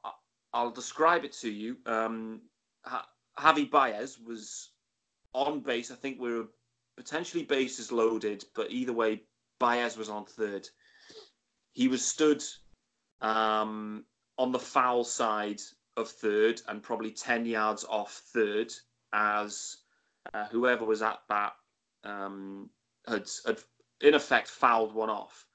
will describe it to you. Um, Javy Baez was on base. I think we were potentially bases loaded, but either way, Baez was on third. He was stood um, on the foul side of third and probably 10 yards off third as uh, whoever was at bat um, had, had in effect fouled one off.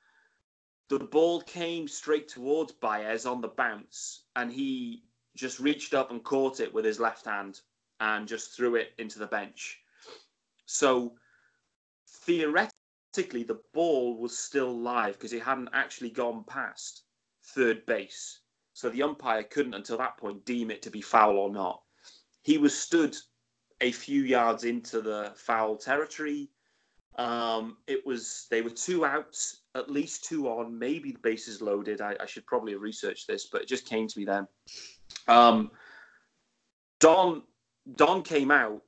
The ball came straight towards Baez on the bounce, and he just reached up and caught it with his left hand and just threw it into the bench. So theoretically, the ball was still live because it hadn't actually gone past third base. So the umpire couldn't, until that point, deem it to be foul or not. He was stood a few yards into the foul territory. Um, it was they were two outs, at least two on, maybe the bases loaded. I, I should probably have researched this, but it just came to me then. Um, Don Don came out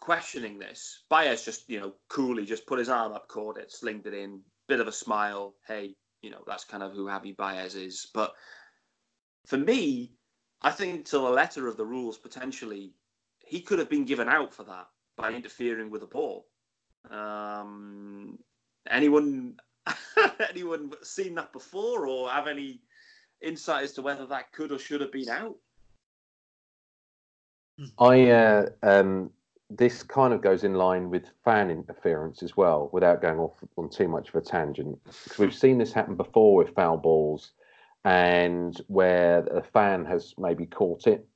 questioning this. Baez just you know coolly just put his arm up, caught it, slinged it in, bit of a smile. Hey, you know that's kind of who Javy Baez is. But for me, I think to the letter of the rules, potentially he could have been given out for that by interfering with the ball. Um, anyone anyone seen that before or have any insight as to whether that could or should have been out? I uh, um, this kind of goes in line with fan interference as well, without going off on too much of a tangent. Because we've seen this happen before with foul balls, and where a fan has maybe caught it,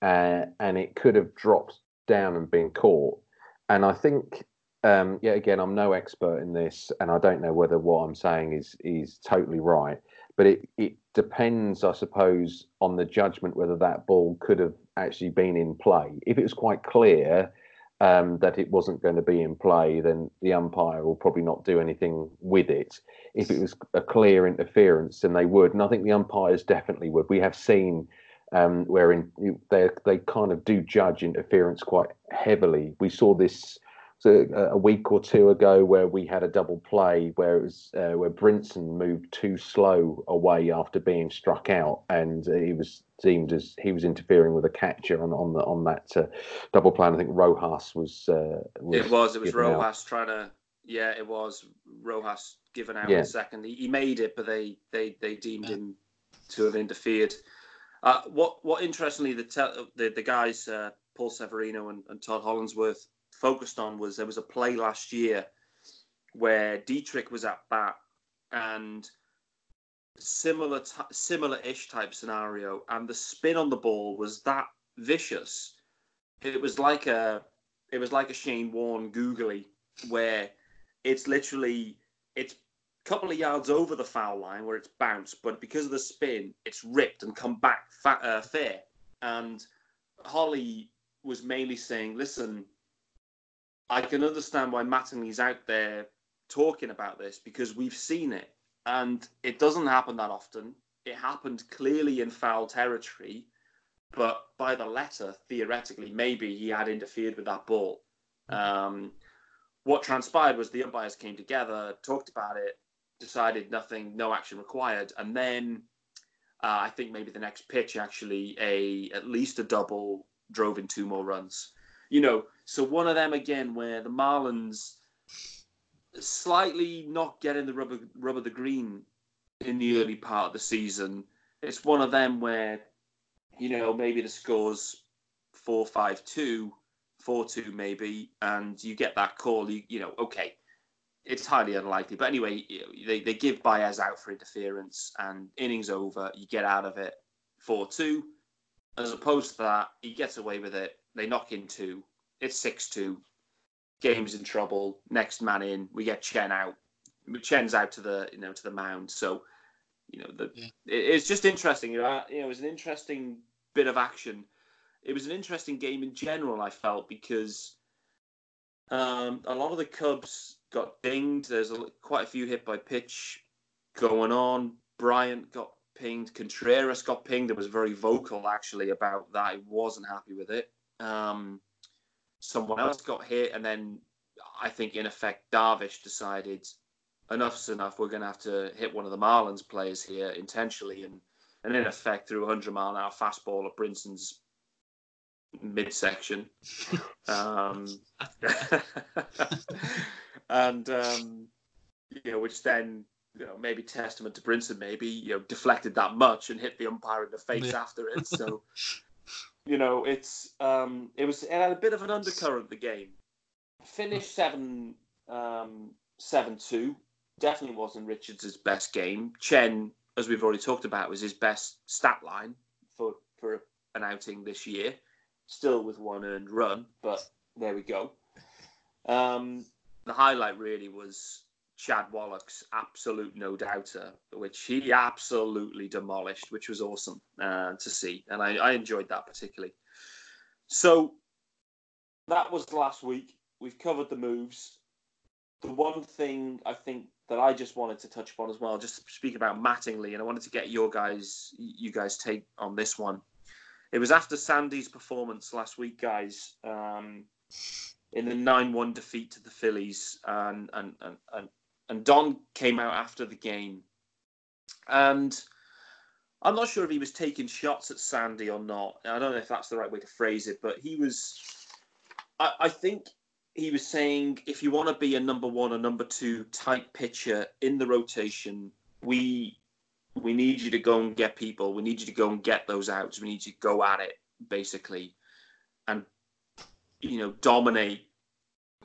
uh, and it could have dropped down and been caught. And I think um, yeah, again, I'm no expert in this, and I don't know whether what I'm saying is is totally right. But it it depends, I suppose, on the judgment whether that ball could have actually been in play. If it was quite clear um, that it wasn't going to be in play, then the umpire will probably not do anything with it. If it was a clear interference, then they would, and I think the umpires definitely would. We have seen. Um, wherein they they kind of do judge interference quite heavily. We saw this a, a, week or two ago where we had a double play where it was uh, where Brinson moved too slow away after being struck out, and uh, he was deemed as he was interfering with a catcher on on the on that uh, double play. And I think Rojas was, uh, was. it was. It was Rojas out. trying to. Yeah, it was Rojas given out yeah. in second. He, he, made it, but they they they deemed him to have interfered. Uh, what what interestingly the te- the, the guys uh, Paul Severino and, and Todd Hollandsworth focused on was there was a play last year where Dietrich was at bat and similar t- similar-ish type scenario and the spin on the ball was that vicious. It was like a it was like a Shane Warne googly where it's literally it's a couple of yards over the foul line where it's bounced but because of the spin it's ripped and come back fa- uh, fair. And Holly was mainly saying listen I can understand why Mattingly's out there talking about this because we've seen it. And it doesn't happen that often. It happened clearly in foul territory, but by the letter, theoretically, maybe he had interfered with that ball. Um, what transpired was the umpires came together, talked about it, decided nothing, no action required, and then uh, I think maybe the next pitch actually a at least a double drove in two more runs you know, so one of them again where the Marlins slightly not getting the rubber rubber the green in the early part of the season. It's one of them where, you know, maybe the scores four five two, four two maybe, and you get that call. You you know, okay, it's highly unlikely. But anyway, they, they give Baez out for interference and innings over. You get out of it 4 2. As opposed to that, he gets away with it. They knock in two. It's 6 2. Game's in trouble. Next man in. We get Chen out. Chen's out to the you know to the mound. So you know the yeah. it, it's just interesting. You know, you know, it was an interesting bit of action. It was an interesting game in general. I felt because um, a lot of the Cubs got dinged. There's a, quite a few hit by pitch going on. Bryant got pinged. Contreras got pinged. It was very vocal actually about that. He wasn't happy with it. Um, someone else got hit, and then I think in effect Darvish decided enough's enough. We're going to have to hit one of the Marlins players here intentionally, and and in effect threw a hundred mile an hour fastball at Brinson's midsection. um, and um, you know, which then you know maybe testament to Brinson, maybe you know deflected that much and hit the umpire in the face yeah. after it. So you know, it's um, it was it had a bit of an undercurrent the game. Finished seven um, seven two. Definitely wasn't Richards' best game. Chen, as we've already talked about, was his best stat line for for an outing this year. Still with one earned run, but there we go. Um, the highlight really was Chad Wallach's absolute no doubter, which he absolutely demolished, which was awesome uh, to see, and I, I, enjoyed that particularly. So that was last week. We've covered the moves. The one thing I think that I just wanted to touch upon as well, just to speak about Mattingly, and I wanted to get your guys, you guys take on this one. It was after Sandy's performance last week, guys. Um, in the nine-one defeat to the Phillies, and and and and, and Don came out after the game, and I'm not sure if he was taking shots at Sandy or not. I don't know if that's the right way to phrase it, but he was. I, I think he was saying if you want to be a number one or number two type pitcher in the rotation, we we need you to go and get people. We need you to go and get those outs. We need you to go at it, basically, and you know, dominate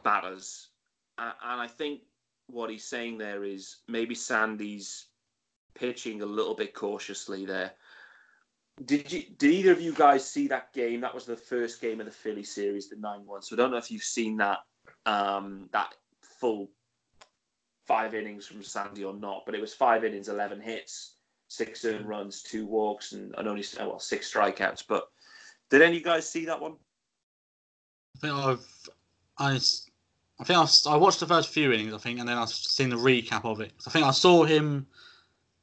batters. And I think what he's saying there is maybe Sandy's pitching a little bit cautiously there. Did you? Did either of you guys see that game? That was the first game of the Philly series, the nine-one. So I don't know if you've seen that um, that full five innings from Sandy or not, but it was five innings, eleven hits, six earned runs, two walks, and, and only well six strikeouts. But did any of you guys see that one? I think I've I, I think I've, I watched the first few innings, I think, and then I've seen the recap of it. I think I saw him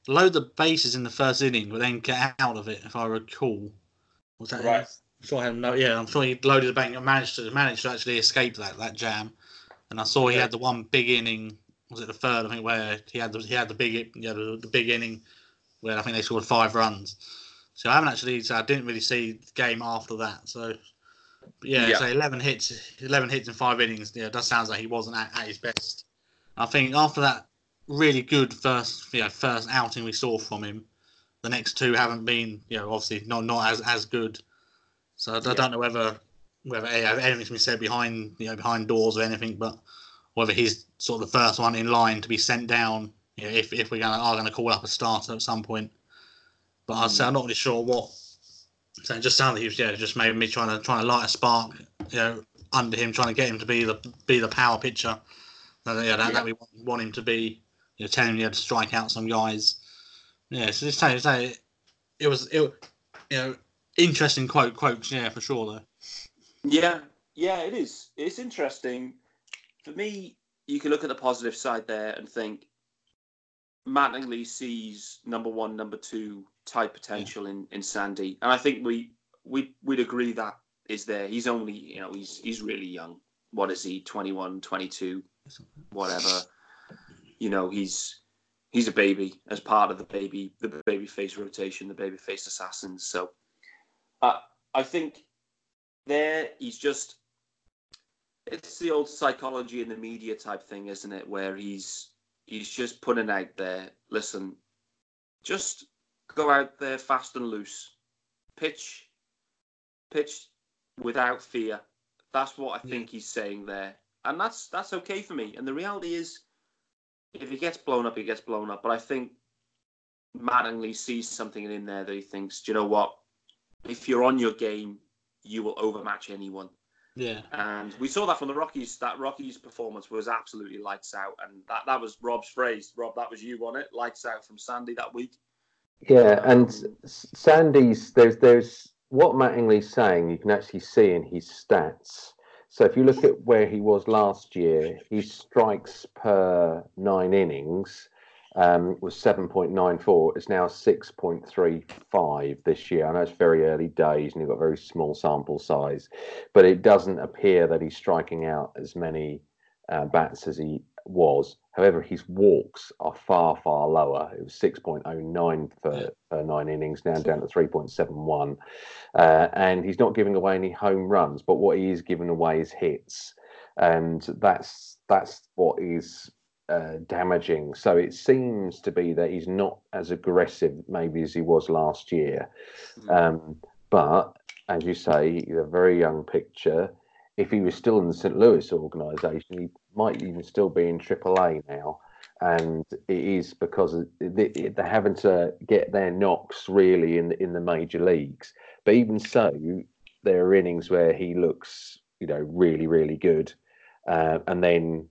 load the bases in the first inning, but then get out of it, if I recall. Was that right? I'm sure I had no, yeah, I'm sure he loaded the bank and managed to managed to actually escape that that jam. And I saw he yeah. had the one big inning. Was it the third? I think where he had the he had the big yeah the, the big inning where I think they scored five runs. So I haven't actually, so I didn't really see the game after that. So yeah, yeah. so 11 hits, 11 hits in five innings. Yeah, that sounds like he wasn't at, at his best. I think after that really good first, you know, first outing we saw from him, the next two haven't been, you know, obviously not not as as good. So I, yeah. don't know whether whether anything's been said behind you know behind doors or anything, but whether he's sort of the first one in line to be sent down. You know, if if we're gonna are gonna call up a starter at some point. But mm. I'm not really sure what so it just sounded like he was yeah, just maybe me trying to trying to light a spark, you know, under him, trying to get him to be the be the power pitcher. And, yeah, that, yeah. that we want him to be, you know, telling him he had to strike out some guys. Yeah, so this time, it, it was it, you know, interesting quote quotes, yeah, for sure though. Yeah, yeah, it is. It's interesting. For me, you can look at the positive side there and think Mattingly sees number one, number two type potential yeah. in, in Sandy, and I think we we we'd agree that is there. He's only you know he's he's really young. What is he? 21, 22, whatever. You know he's he's a baby as part of the baby the baby face rotation, the baby face assassins. So uh, I think there he's just it's the old psychology in the media type thing, isn't it? Where he's he's just putting out there, listen, just go out there fast and loose, pitch, pitch without fear. That's what I think he's saying there, and that's that's okay for me. And the reality is, if he gets blown up, he gets blown up. But I think Mattingly sees something in there that he thinks, do you know what? If you're on your game, you will overmatch anyone. Yeah. And we saw that from the Rockies. That Rockies performance was absolutely lights out. And that, that was Rob's phrase. Rob, that was you on it. Lights out from Sandy that week. Yeah, and Sandy's there's there's what Mattingly's saying, you can actually see in his stats. So if you look at where he was last year, his strikes per nine innings um, was 7.94. It's now 6.35 this year. I know it's very early days and you've got very small sample size, but it doesn't appear that he's striking out as many uh, bats as he was. However, his walks are far, far lower. It was 6.09 for, for nine innings, now down to 3.71. Uh, and he's not giving away any home runs, but what he is giving away is hits. And that's that's what is uh, damaging. So it seems to be that he's not as aggressive maybe as he was last year. Mm-hmm. Um, but as you say, he's a very young pitcher. If he was still in the St. Louis organisation, he might even still be in AAA now. And it is because they're having to get their knocks really in in the major leagues. But even so, there are innings where he looks, you know, really, really good. Uh, and then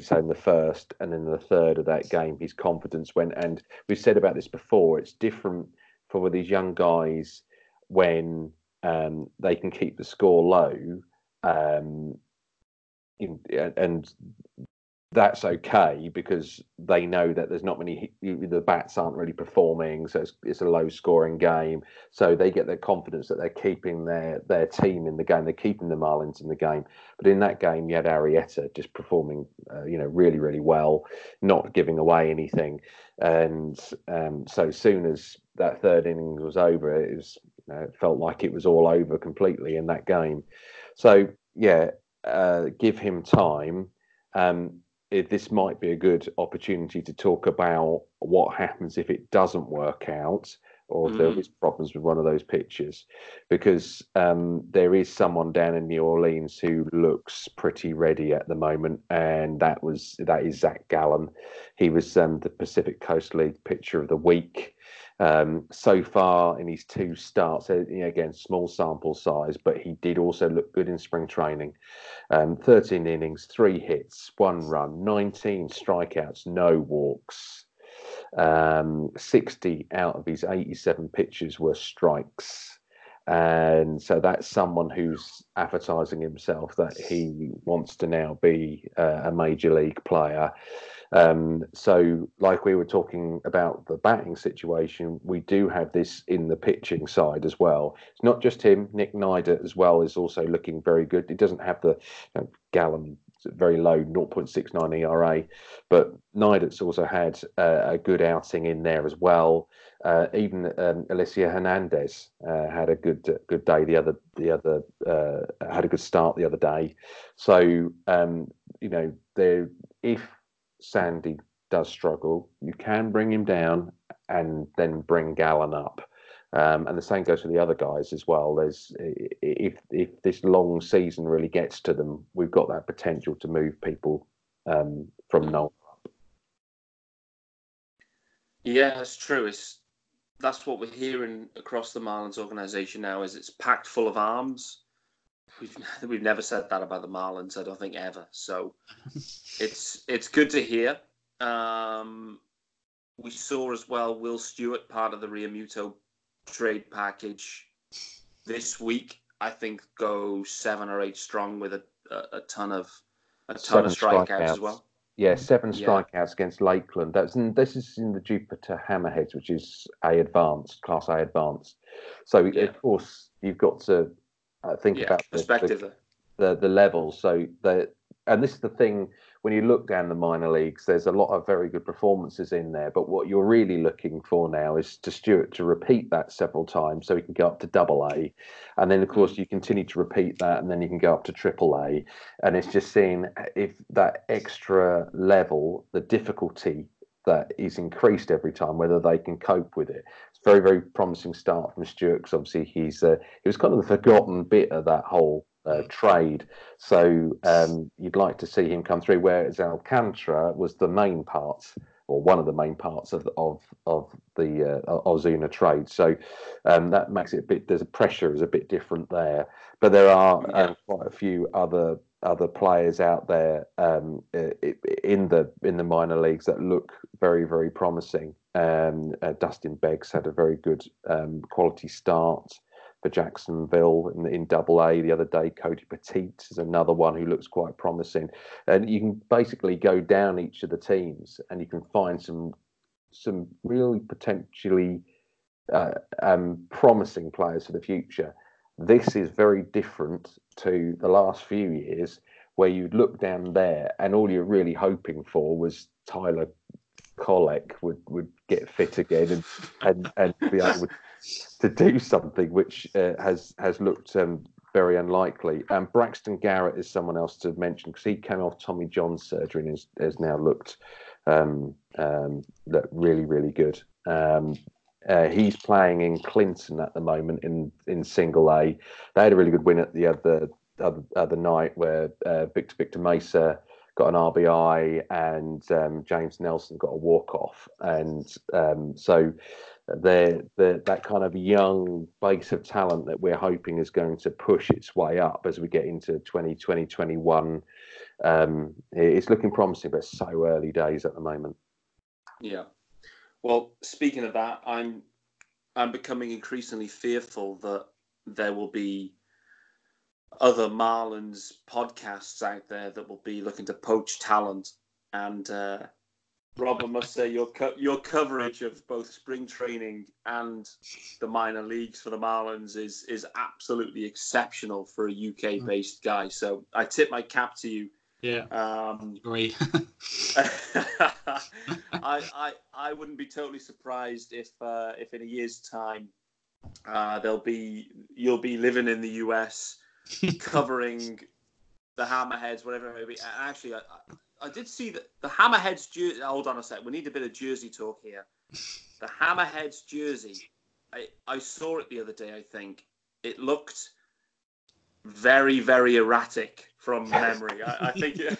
so in the first and in the third of that game, his confidence went. And we've said about this before. It's different for these young guys when um, they can keep the score low, um, and that's okay because they know that there's not many the bats aren't really performing so it's, it's, a low scoring game. So they get their confidence that they're keeping their their team in the game they're keeping the marlins in the game. But in that game you had Arrieta just performing uh, you know really really well not giving away anything. And um, so soon as that third inning was over it was you know, it felt like it was all over completely in that game. So yeah uh, give him time um, it, this might be a good opportunity to talk about what happens if it doesn't work out or mm. there is problems with one of those pitches because um, there is someone down in New Orleans who looks pretty ready at the moment and that was that is Zach Gallen he was um, the Pacific Coast League pitcher of the week um, so far in his two starts. Uh, you know, again, small sample size, but he did also look good in spring training. Um, 13 innings, three hits, one run, 19 strikeouts, no walks. Um, 60 out of his 87 pitches were strikes. And so that's someone who's advertising himself that he wants to now be uh, a major league player. Um, so, like we were talking about the batting situation, we do have this in the pitching side as well. It's not just him. Nick Neidert as well is also looking very good. He doesn't have the you know, Gallen very low 0.69 ERA, but Neidert's also had uh, a good outing in there as well. Uh, even um, Elieser Hernandez uh, had a good good day the other the other uh, had a good start the other day. So um, you know there if Sandy does struggle, you can bring him down and then bring Gallen up. Um, and the same goes for the other guys as well. There's if if this long season really gets to them, we've got that potential to move people um, from NOLA Yeah, that's true. It's that's what we're hearing across the Marlins organization now. Is it's packed full of arms. We've we've never said that about the Marlins. I don't think ever. So it's it's good to hear. Um, we saw as well Will Stewart, part of the Realmuto trade package this week. I think go seven or eight strong with a, a, a ton of a ton seven of strikeouts, strikeouts, as well. Yeah, seven strikeouts yeah. against Lakeland. That's in, this is in the Jupiter Hammerheads, which is a advanced class A advanced. So yeah. of course you've got to uh, think yeah, about perspective the, the, the, the levels. So the and this is the thing when you look down the minor leagues, there's a lot of very good performances in there. But what you're really looking for now is to Stewart to repeat that several times so he can go up to double A. And then, of Mm. course, you continue to repeat that and then you can go up to triple A. And it's just seeing if that extra level, the difficulty that is increased every time, whether they can cope with it. It's very, very promising start from Stewart because obviously he's uh, he was kind of the forgotten bit of that whole uh, trade. So um, you'd like to see him come through, whereas Alcantara was the main part or one of the main parts of of of the uh, Ozuna trade. So um, that makes it a bit. There's a pressure is a bit different there, but there are Yeah. um, quite a few other other players out there um, in the in the minor leagues that look very very promising. Um, uh, Dustin Beggs had a very good um, quality start for Jacksonville in, in Double A the other day. Cody Poteet is another one who looks quite promising, and you can basically go down each of the teams and you can find some some really potentially uh, um, promising players for the future. This is very different to the last few years where you'd look down there and all you're really hoping for was Tyler Kolek would, would get fit again and, and, and be able to do something, which uh, has has looked um, very unlikely. And Braxton Garrett is someone else to mention because he came off Tommy John's surgery and has, now looked um, um, really really good. Um, uh, he's playing in Clinton at the moment in in Single A. They had a really good win at the other other, other night where uh, Victor Victor Mesa got an RBI and um, James Nelson got a walk off, and um, so they're, they're, that kind of young base of talent that we're hoping is going to push its way up as we get into 2020 21. Um, it's looking promising, but so early days at the moment. Yeah. Well, speaking of that, I'm I'm becoming increasingly fearful that there will be other Marlins podcasts out there that will be looking to poach talent. And uh, Rob, I must say your co- your coverage of both spring training and the minor leagues for the Marlins is is absolutely exceptional for a UK based guy. So I tip my cap to you. Yeah, Um, agree. I, I I wouldn't be totally surprised if uh, if in a year's time uh, there'll be you'll be living in the US covering the Hammerheads, whatever it may be. Actually, I, I, I did see that the Hammerheads jersey. Hold on a sec. We need a bit of jersey talk here. The Hammerheads jersey. I, I saw it the other day. I think it looked very very erratic from memory. I, I think it,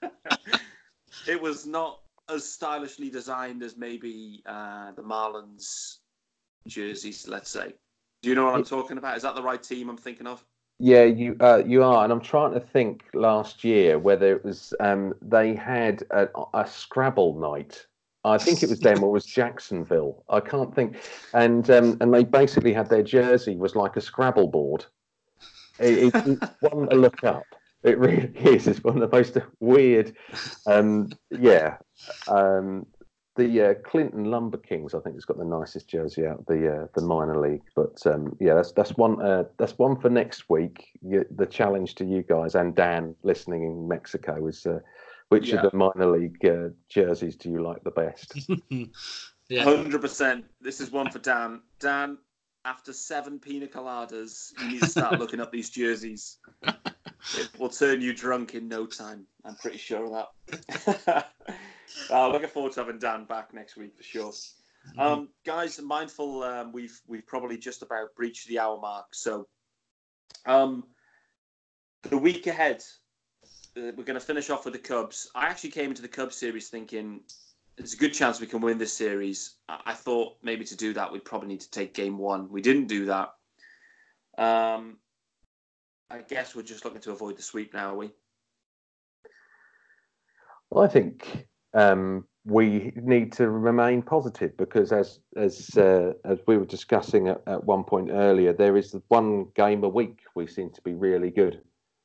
it was not as stylishly designed as maybe uh, the Marlins jerseys. Let's say. Do you know what I'm talking about? Is that the right team I'm thinking of? Yeah, you uh, you are, and I'm trying to think last year whether it was um, they had a, a Scrabble night. I think it was them or it was Jacksonville. I can't think, and um, and they basically had their jersey was like a Scrabble board. It, it, it's one to look up. It really is. It's one of the most weird. Um, yeah, um, the uh, Clinton Lumber Kings, I think, has got the nicest jersey out of the uh, the minor league. But um, yeah, that's that's one uh, that's one for next week. You, the challenge to you guys and Dan listening in Mexico is uh, which Yeah. of the minor league uh, jerseys do you like the best? yeah, Hundred percent. This is one for Dan. Dan, after seven pina coladas, you need to start looking up these jerseys. It will turn you drunk in no time. I'm pretty sure of that. uh, looking forward to having Dan back next week for sure. Um, guys, mindful um, we've we've probably just about breached the hour mark. So, um, the week ahead, uh, we're going to finish off with the Cubs. I actually came into the Cubs series thinking there's a good chance we can win this series. I, I thought maybe to do that we'd probably need to take game one. We didn't do that. Um, I guess we're just looking to avoid the sweep now, are we? Well, I think um, we need to remain positive because, as as uh, as we were discussing at, at one point earlier, there is one game a week we seem to be really good,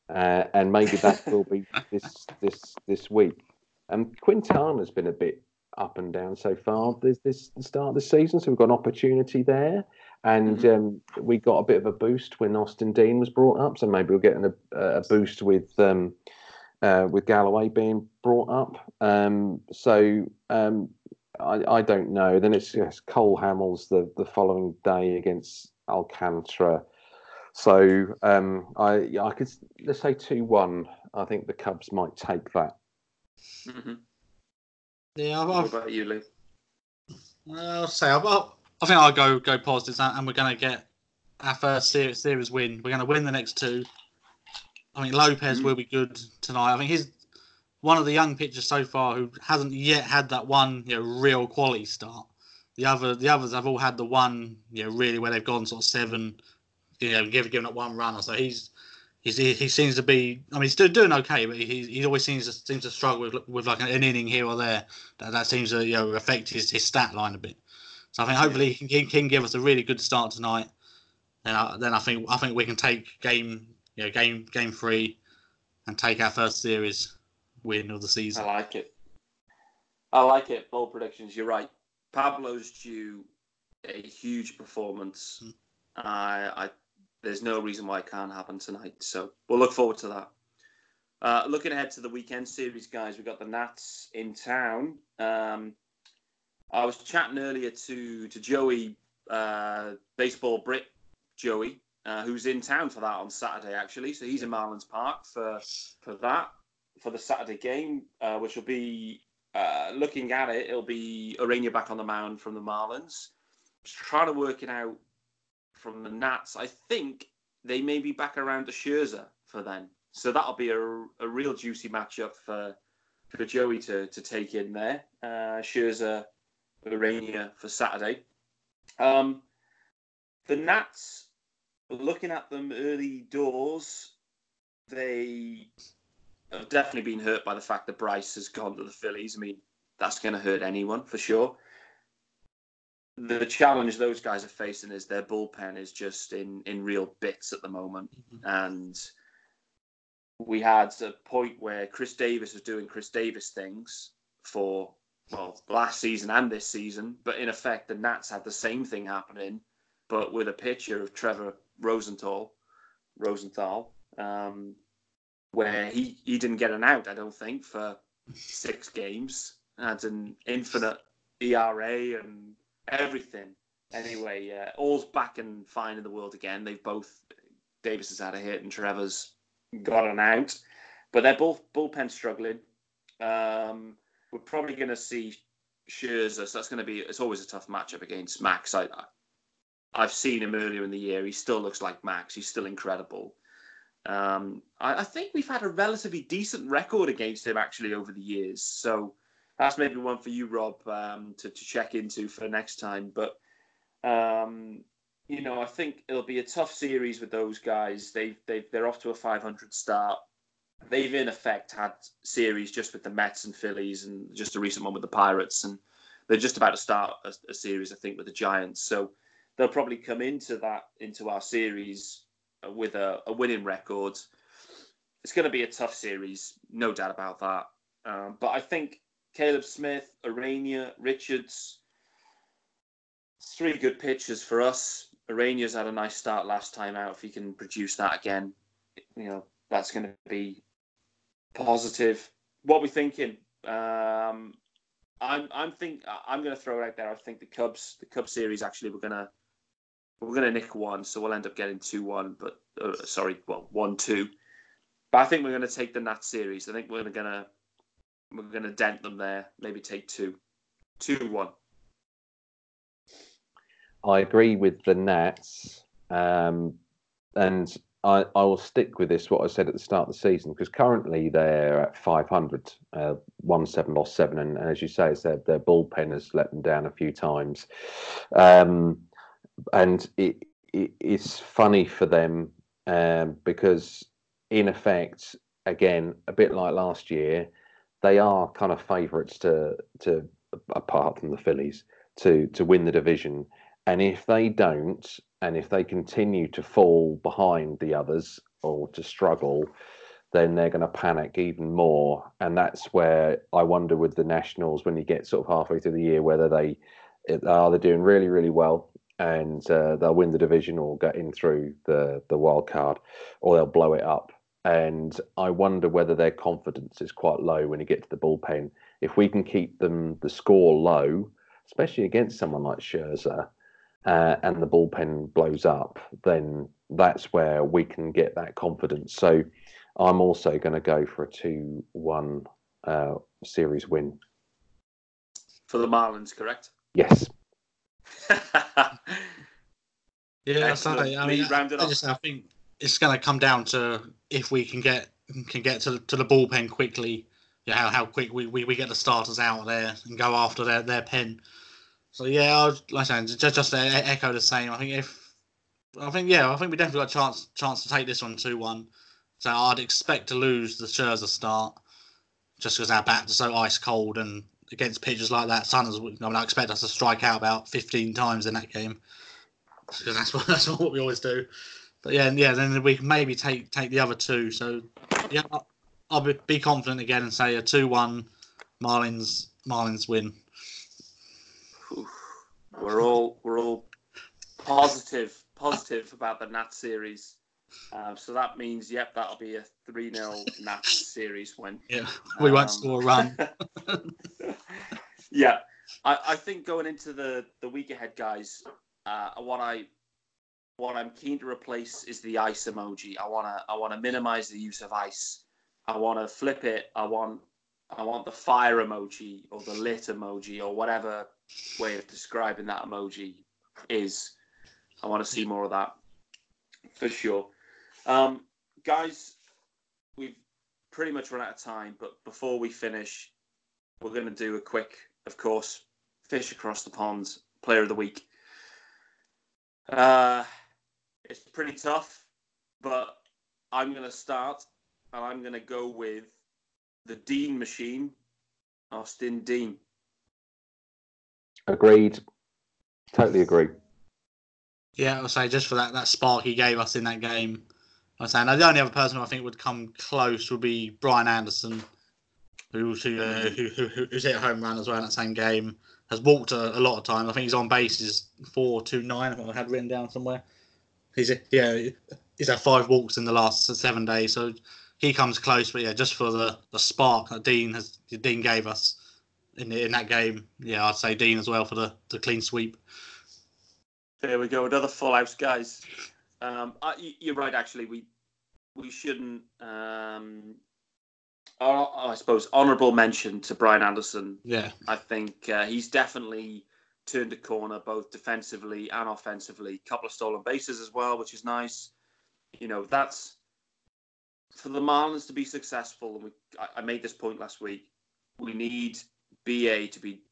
uh, and maybe that will be this this this week. And Quintana's been a bit up and down so far. This the start of the season, so we've got an opportunity there, and um, we got a bit of a boost when Austin Dean was brought up. So maybe we're getting a, a boost with um, uh, with Galloway being brought up. Um, so um, I, I, don't know. Then it's yes, Cole Hamels the, the following day against Alcantara. So um, I I could let's say two one. I think the Cubs might take that. Mm-hmm. Yeah, I've, what about you, Lee? I'll say i I think I'll go go positives, and we're going to get our first series, series win. We're going to win the next two. I think Lopez mm-hmm. will be good tonight. I think he's one of the young pitchers so far who hasn't yet had that one you know real quality start. The other the others have all had the one you know really where they've gone sort of seven, you know, given given up one runner. So he's he's he, seems to be. I mean, he's still doing okay, but he he always seems to seems to struggle with with like an, inning here or there. That that seems to you know affect his, his stat line a bit. So I think hopefully he can, he can give us a really good start tonight. Then I, then I think I think we can take game you know game game three and take our first series win of the season. I like it. I like it. Bold predictions. You're right. Pablo's due a huge performance. Mm. I there's no reason why it can't happen tonight. So we'll look forward to that. Uh, looking ahead to the weekend series, guys, we've got the Nats in town. Um, I was chatting earlier to to Joey, uh, baseball Brit Joey, uh, who's in town for that on Saturday actually. So he's in Marlins Park for for that for the Saturday game, uh, which will be uh, looking at it. It'll be Ureña back on the mound from the Marlins. Just trying to work it out from the Nats. I think they may be back around to Scherzer for then. So that'll be a, a real juicy matchup for for Joey to, to take in there. Uh, Scherzer, Ureña for Saturday. Um, the Nats, looking at them early doors, they have definitely been hurt by the fact that Bryce has gone to the Phillies. I mean, that's going to hurt anyone for sure the challenge those guys are facing is their bullpen is just in in real bits at the moment, mm-hmm. and we had a point where Chris Davis was doing Chris Davis things for well last season and this season, but in effect the Nats had the same thing happening, but with a pitcher of Trevor Rosenthal, Rosenthal, um, where he he didn't get an out, I don't think, for six games, had an infinite ERA and everything. Anyway, uh, all's back and fine in the world again. They've both Davis has had a hit and Trevor's got an out, but they're both bullpen struggling. Um, we're probably going to see Scherzer, so that's going to be. It's always a tough matchup against Max. I, I've seen him earlier in the year. He still looks like Max. He's still incredible. Um, I, I, think we've had a relatively decent record against him actually over the years. So that's maybe one for you, Rob, um, to, to check into for next time. But um, you know, I think it'll be a tough series with those guys. They they they're off to a 500 start. They've in effect had series just with the Mets and Phillies, and just a recent one with the Pirates, and they're just about to start a, a series, I think, with the Giants. So they'll probably come into that into our series with a, a winning record. It's going to be a tough series, no doubt about that. Um, but I think Caleb Smith, Ureña, Richards. Three good pitchers for us. Ureña's had a nice start last time out. If he can produce that again, you know, that's going to be positive. What are we thinking? Um, I'm I'm think I'm going to throw it out there. I think the Cubs the Cubs series actually we're gonna we're gonna nick one, so we'll end up getting two one. But uh, sorry, well one two. But I think we're going to take the Nats series. I think we're going to we're going to dent them there. Maybe take two, two one. I agree with the Nats, um, and I, I, will stick with this. What I said at the start of the season, because currently they're at 500, uh, one seven lost seven, and, and as you say, their their bullpen has let them down a few times, um, and it, it, it's funny for them um, because in effect, again, a bit like last year, they are kind of favourites to to apart from the Phillies to to win the division. And if they don't, and if they continue to fall behind the others or to struggle, then they're going to panic even more. And that's where I wonder with the Nationals when you get sort of halfway through the year whether they are they doing really really well and uh, they'll win the division or get in through the the wild card, or they'll blow it up and I wonder whether their confidence is quite low when you get to the bullpen. If we can keep them the score low, especially against someone like Scherzer, uh, and the bullpen blows up, then that's where we can get that confidence. So I'm also going to go for a 2 1 uh, series win. For the Marlins, correct? Yes. yeah, I, I mean, I, I just I think it's going to come down to if we can get can get to, to the bullpen quickly. Yeah, how, how quick we, we, we get the starters out there and go after their, their pen. So yeah, I was, like I said, just just to echo the same. I think if I think yeah, I think we definitely got a chance chance to take this one two one. So I'd expect to lose the Scherzer start just because our bats are so ice cold and against pitchers like that, Sunners, I mean, I expect us to strike out about 15 times in that game because that's what that's what we always do. But yeah, yeah, then we can maybe take take the other two. So yeah, I'll, I'll be, be confident again and say a two-one Marlins Marlins win. We're all we're all positive positive about the Nat series. Uh, so that means, yep, that'll be a 3 0 Nats series win. Yeah, we um, won't score a run. yeah, I, I think going into the, the week ahead, guys, uh, what I what I'm keen to replace is the ice emoji. I wanna I wanna minimize the use of ice. I wanna flip it. I want I want the fire emoji or the lit emoji or whatever way of describing that emoji is. I want to see more of that for sure. Um, guys, we've pretty much run out of time, but before we finish, we're going to do a quick, of course, fish across the pond player of the week. Uh, it's pretty tough, but I'm going to start and I'm going to go with the Dean machine, Austin Dean. Agreed. Totally agree. Yeah, I'll say just for that that spark he gave us in that game. I was saying the only other person I think would come close would be Brian Anderson, who who, uh, who, who who's hit a home run as well in that same game. Has walked a, a lot of times. I think he's on bases four two nine. I think I had written down somewhere. He's yeah, he's had five walks in the last seven days. So he comes close. But yeah, just for the, the spark that Dean has Dean gave us in in that game. Yeah, I'd say Dean as well for the, the clean sweep. There we go, another full house, guys. Um, I, you're right. Actually, we we shouldn't. Um, I suppose honourable mention to Brian Anderson. Yeah, I think uh, he's definitely turned a corner both defensively and offensively. Couple of stolen bases as well, which is nice. You know, that's for the Marlins to be successful. And we, I, I made this point last week. We need BA to be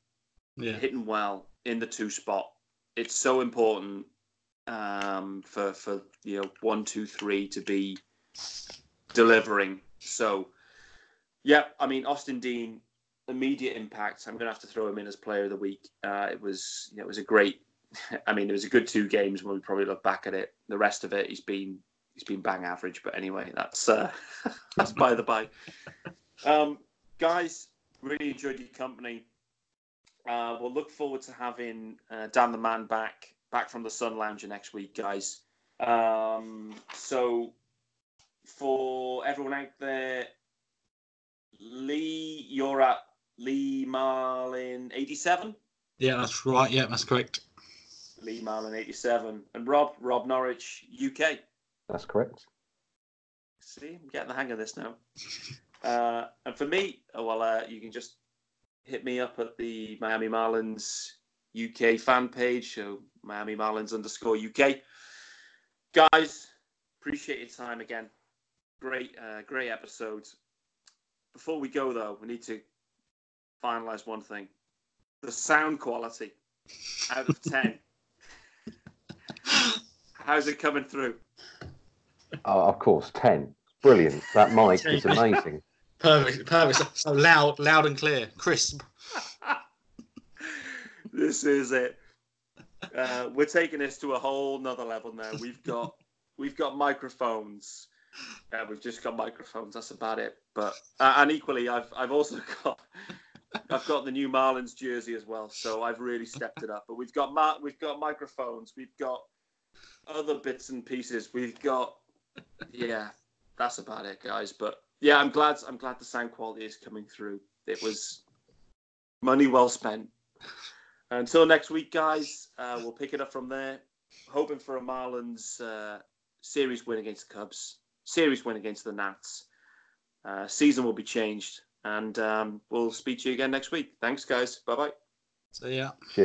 yeah. hitting well in the two spot it's so important um, for for you know one, two, three to be delivering. So, yeah, I mean Austin Dean, immediate impact. I'm going to have to throw him in as player of the week. Uh, it was you know, it was a great. I mean, it was a good two games when we probably look back at it. The rest of it, he's been he's been bang average. But anyway, that's uh, that's by the by. Um, guys, really enjoyed your company. Uh, we'll look forward to having uh, Dan the Man back back from the Sun Lounger next week, guys. Um, so for everyone out there, Lee, you're at Lee Marlin eighty seven. Yeah, that's right. Yeah, that's correct. Lee Marlin eighty seven, and Rob Rob Norwich UK. That's correct. See, I'm getting the hang of this now. Uh, and for me, oh, well, uh, you can just hit me up at the Miami Marlins UK fan page, so Miami Marlins underscore UK. Guys, appreciate your time again. Great, uh, great episode. Before we go though, we need to finalize one thing: the sound quality out of ten. How's it coming through? Uh, of course, ten. Brilliant. That mic is amazing. Perfect, perfect. So loud, loud and clear, crisp. this is it. Uh, we're taking this to a whole nother level now. We've got we've got microphones. Uh, we've just got microphones. That's about it. But uh, and equally, I've I've also got I've got the new Marlins jersey as well. So I've really stepped it up. But we've got we've got microphones. We've got other bits and pieces. We've got yeah that's about it, guys. But yeah, I'm glad. I'm glad the sound quality is coming through. It was money well spent. Until next week, guys, uh, we'll pick it up from there. Hoping for a Marlins uh, series win against the Cubs, series win against the Nats. Uh, season will be changed, and um, we'll speak to you again next week. Thanks, guys. Bye bye. So yeah.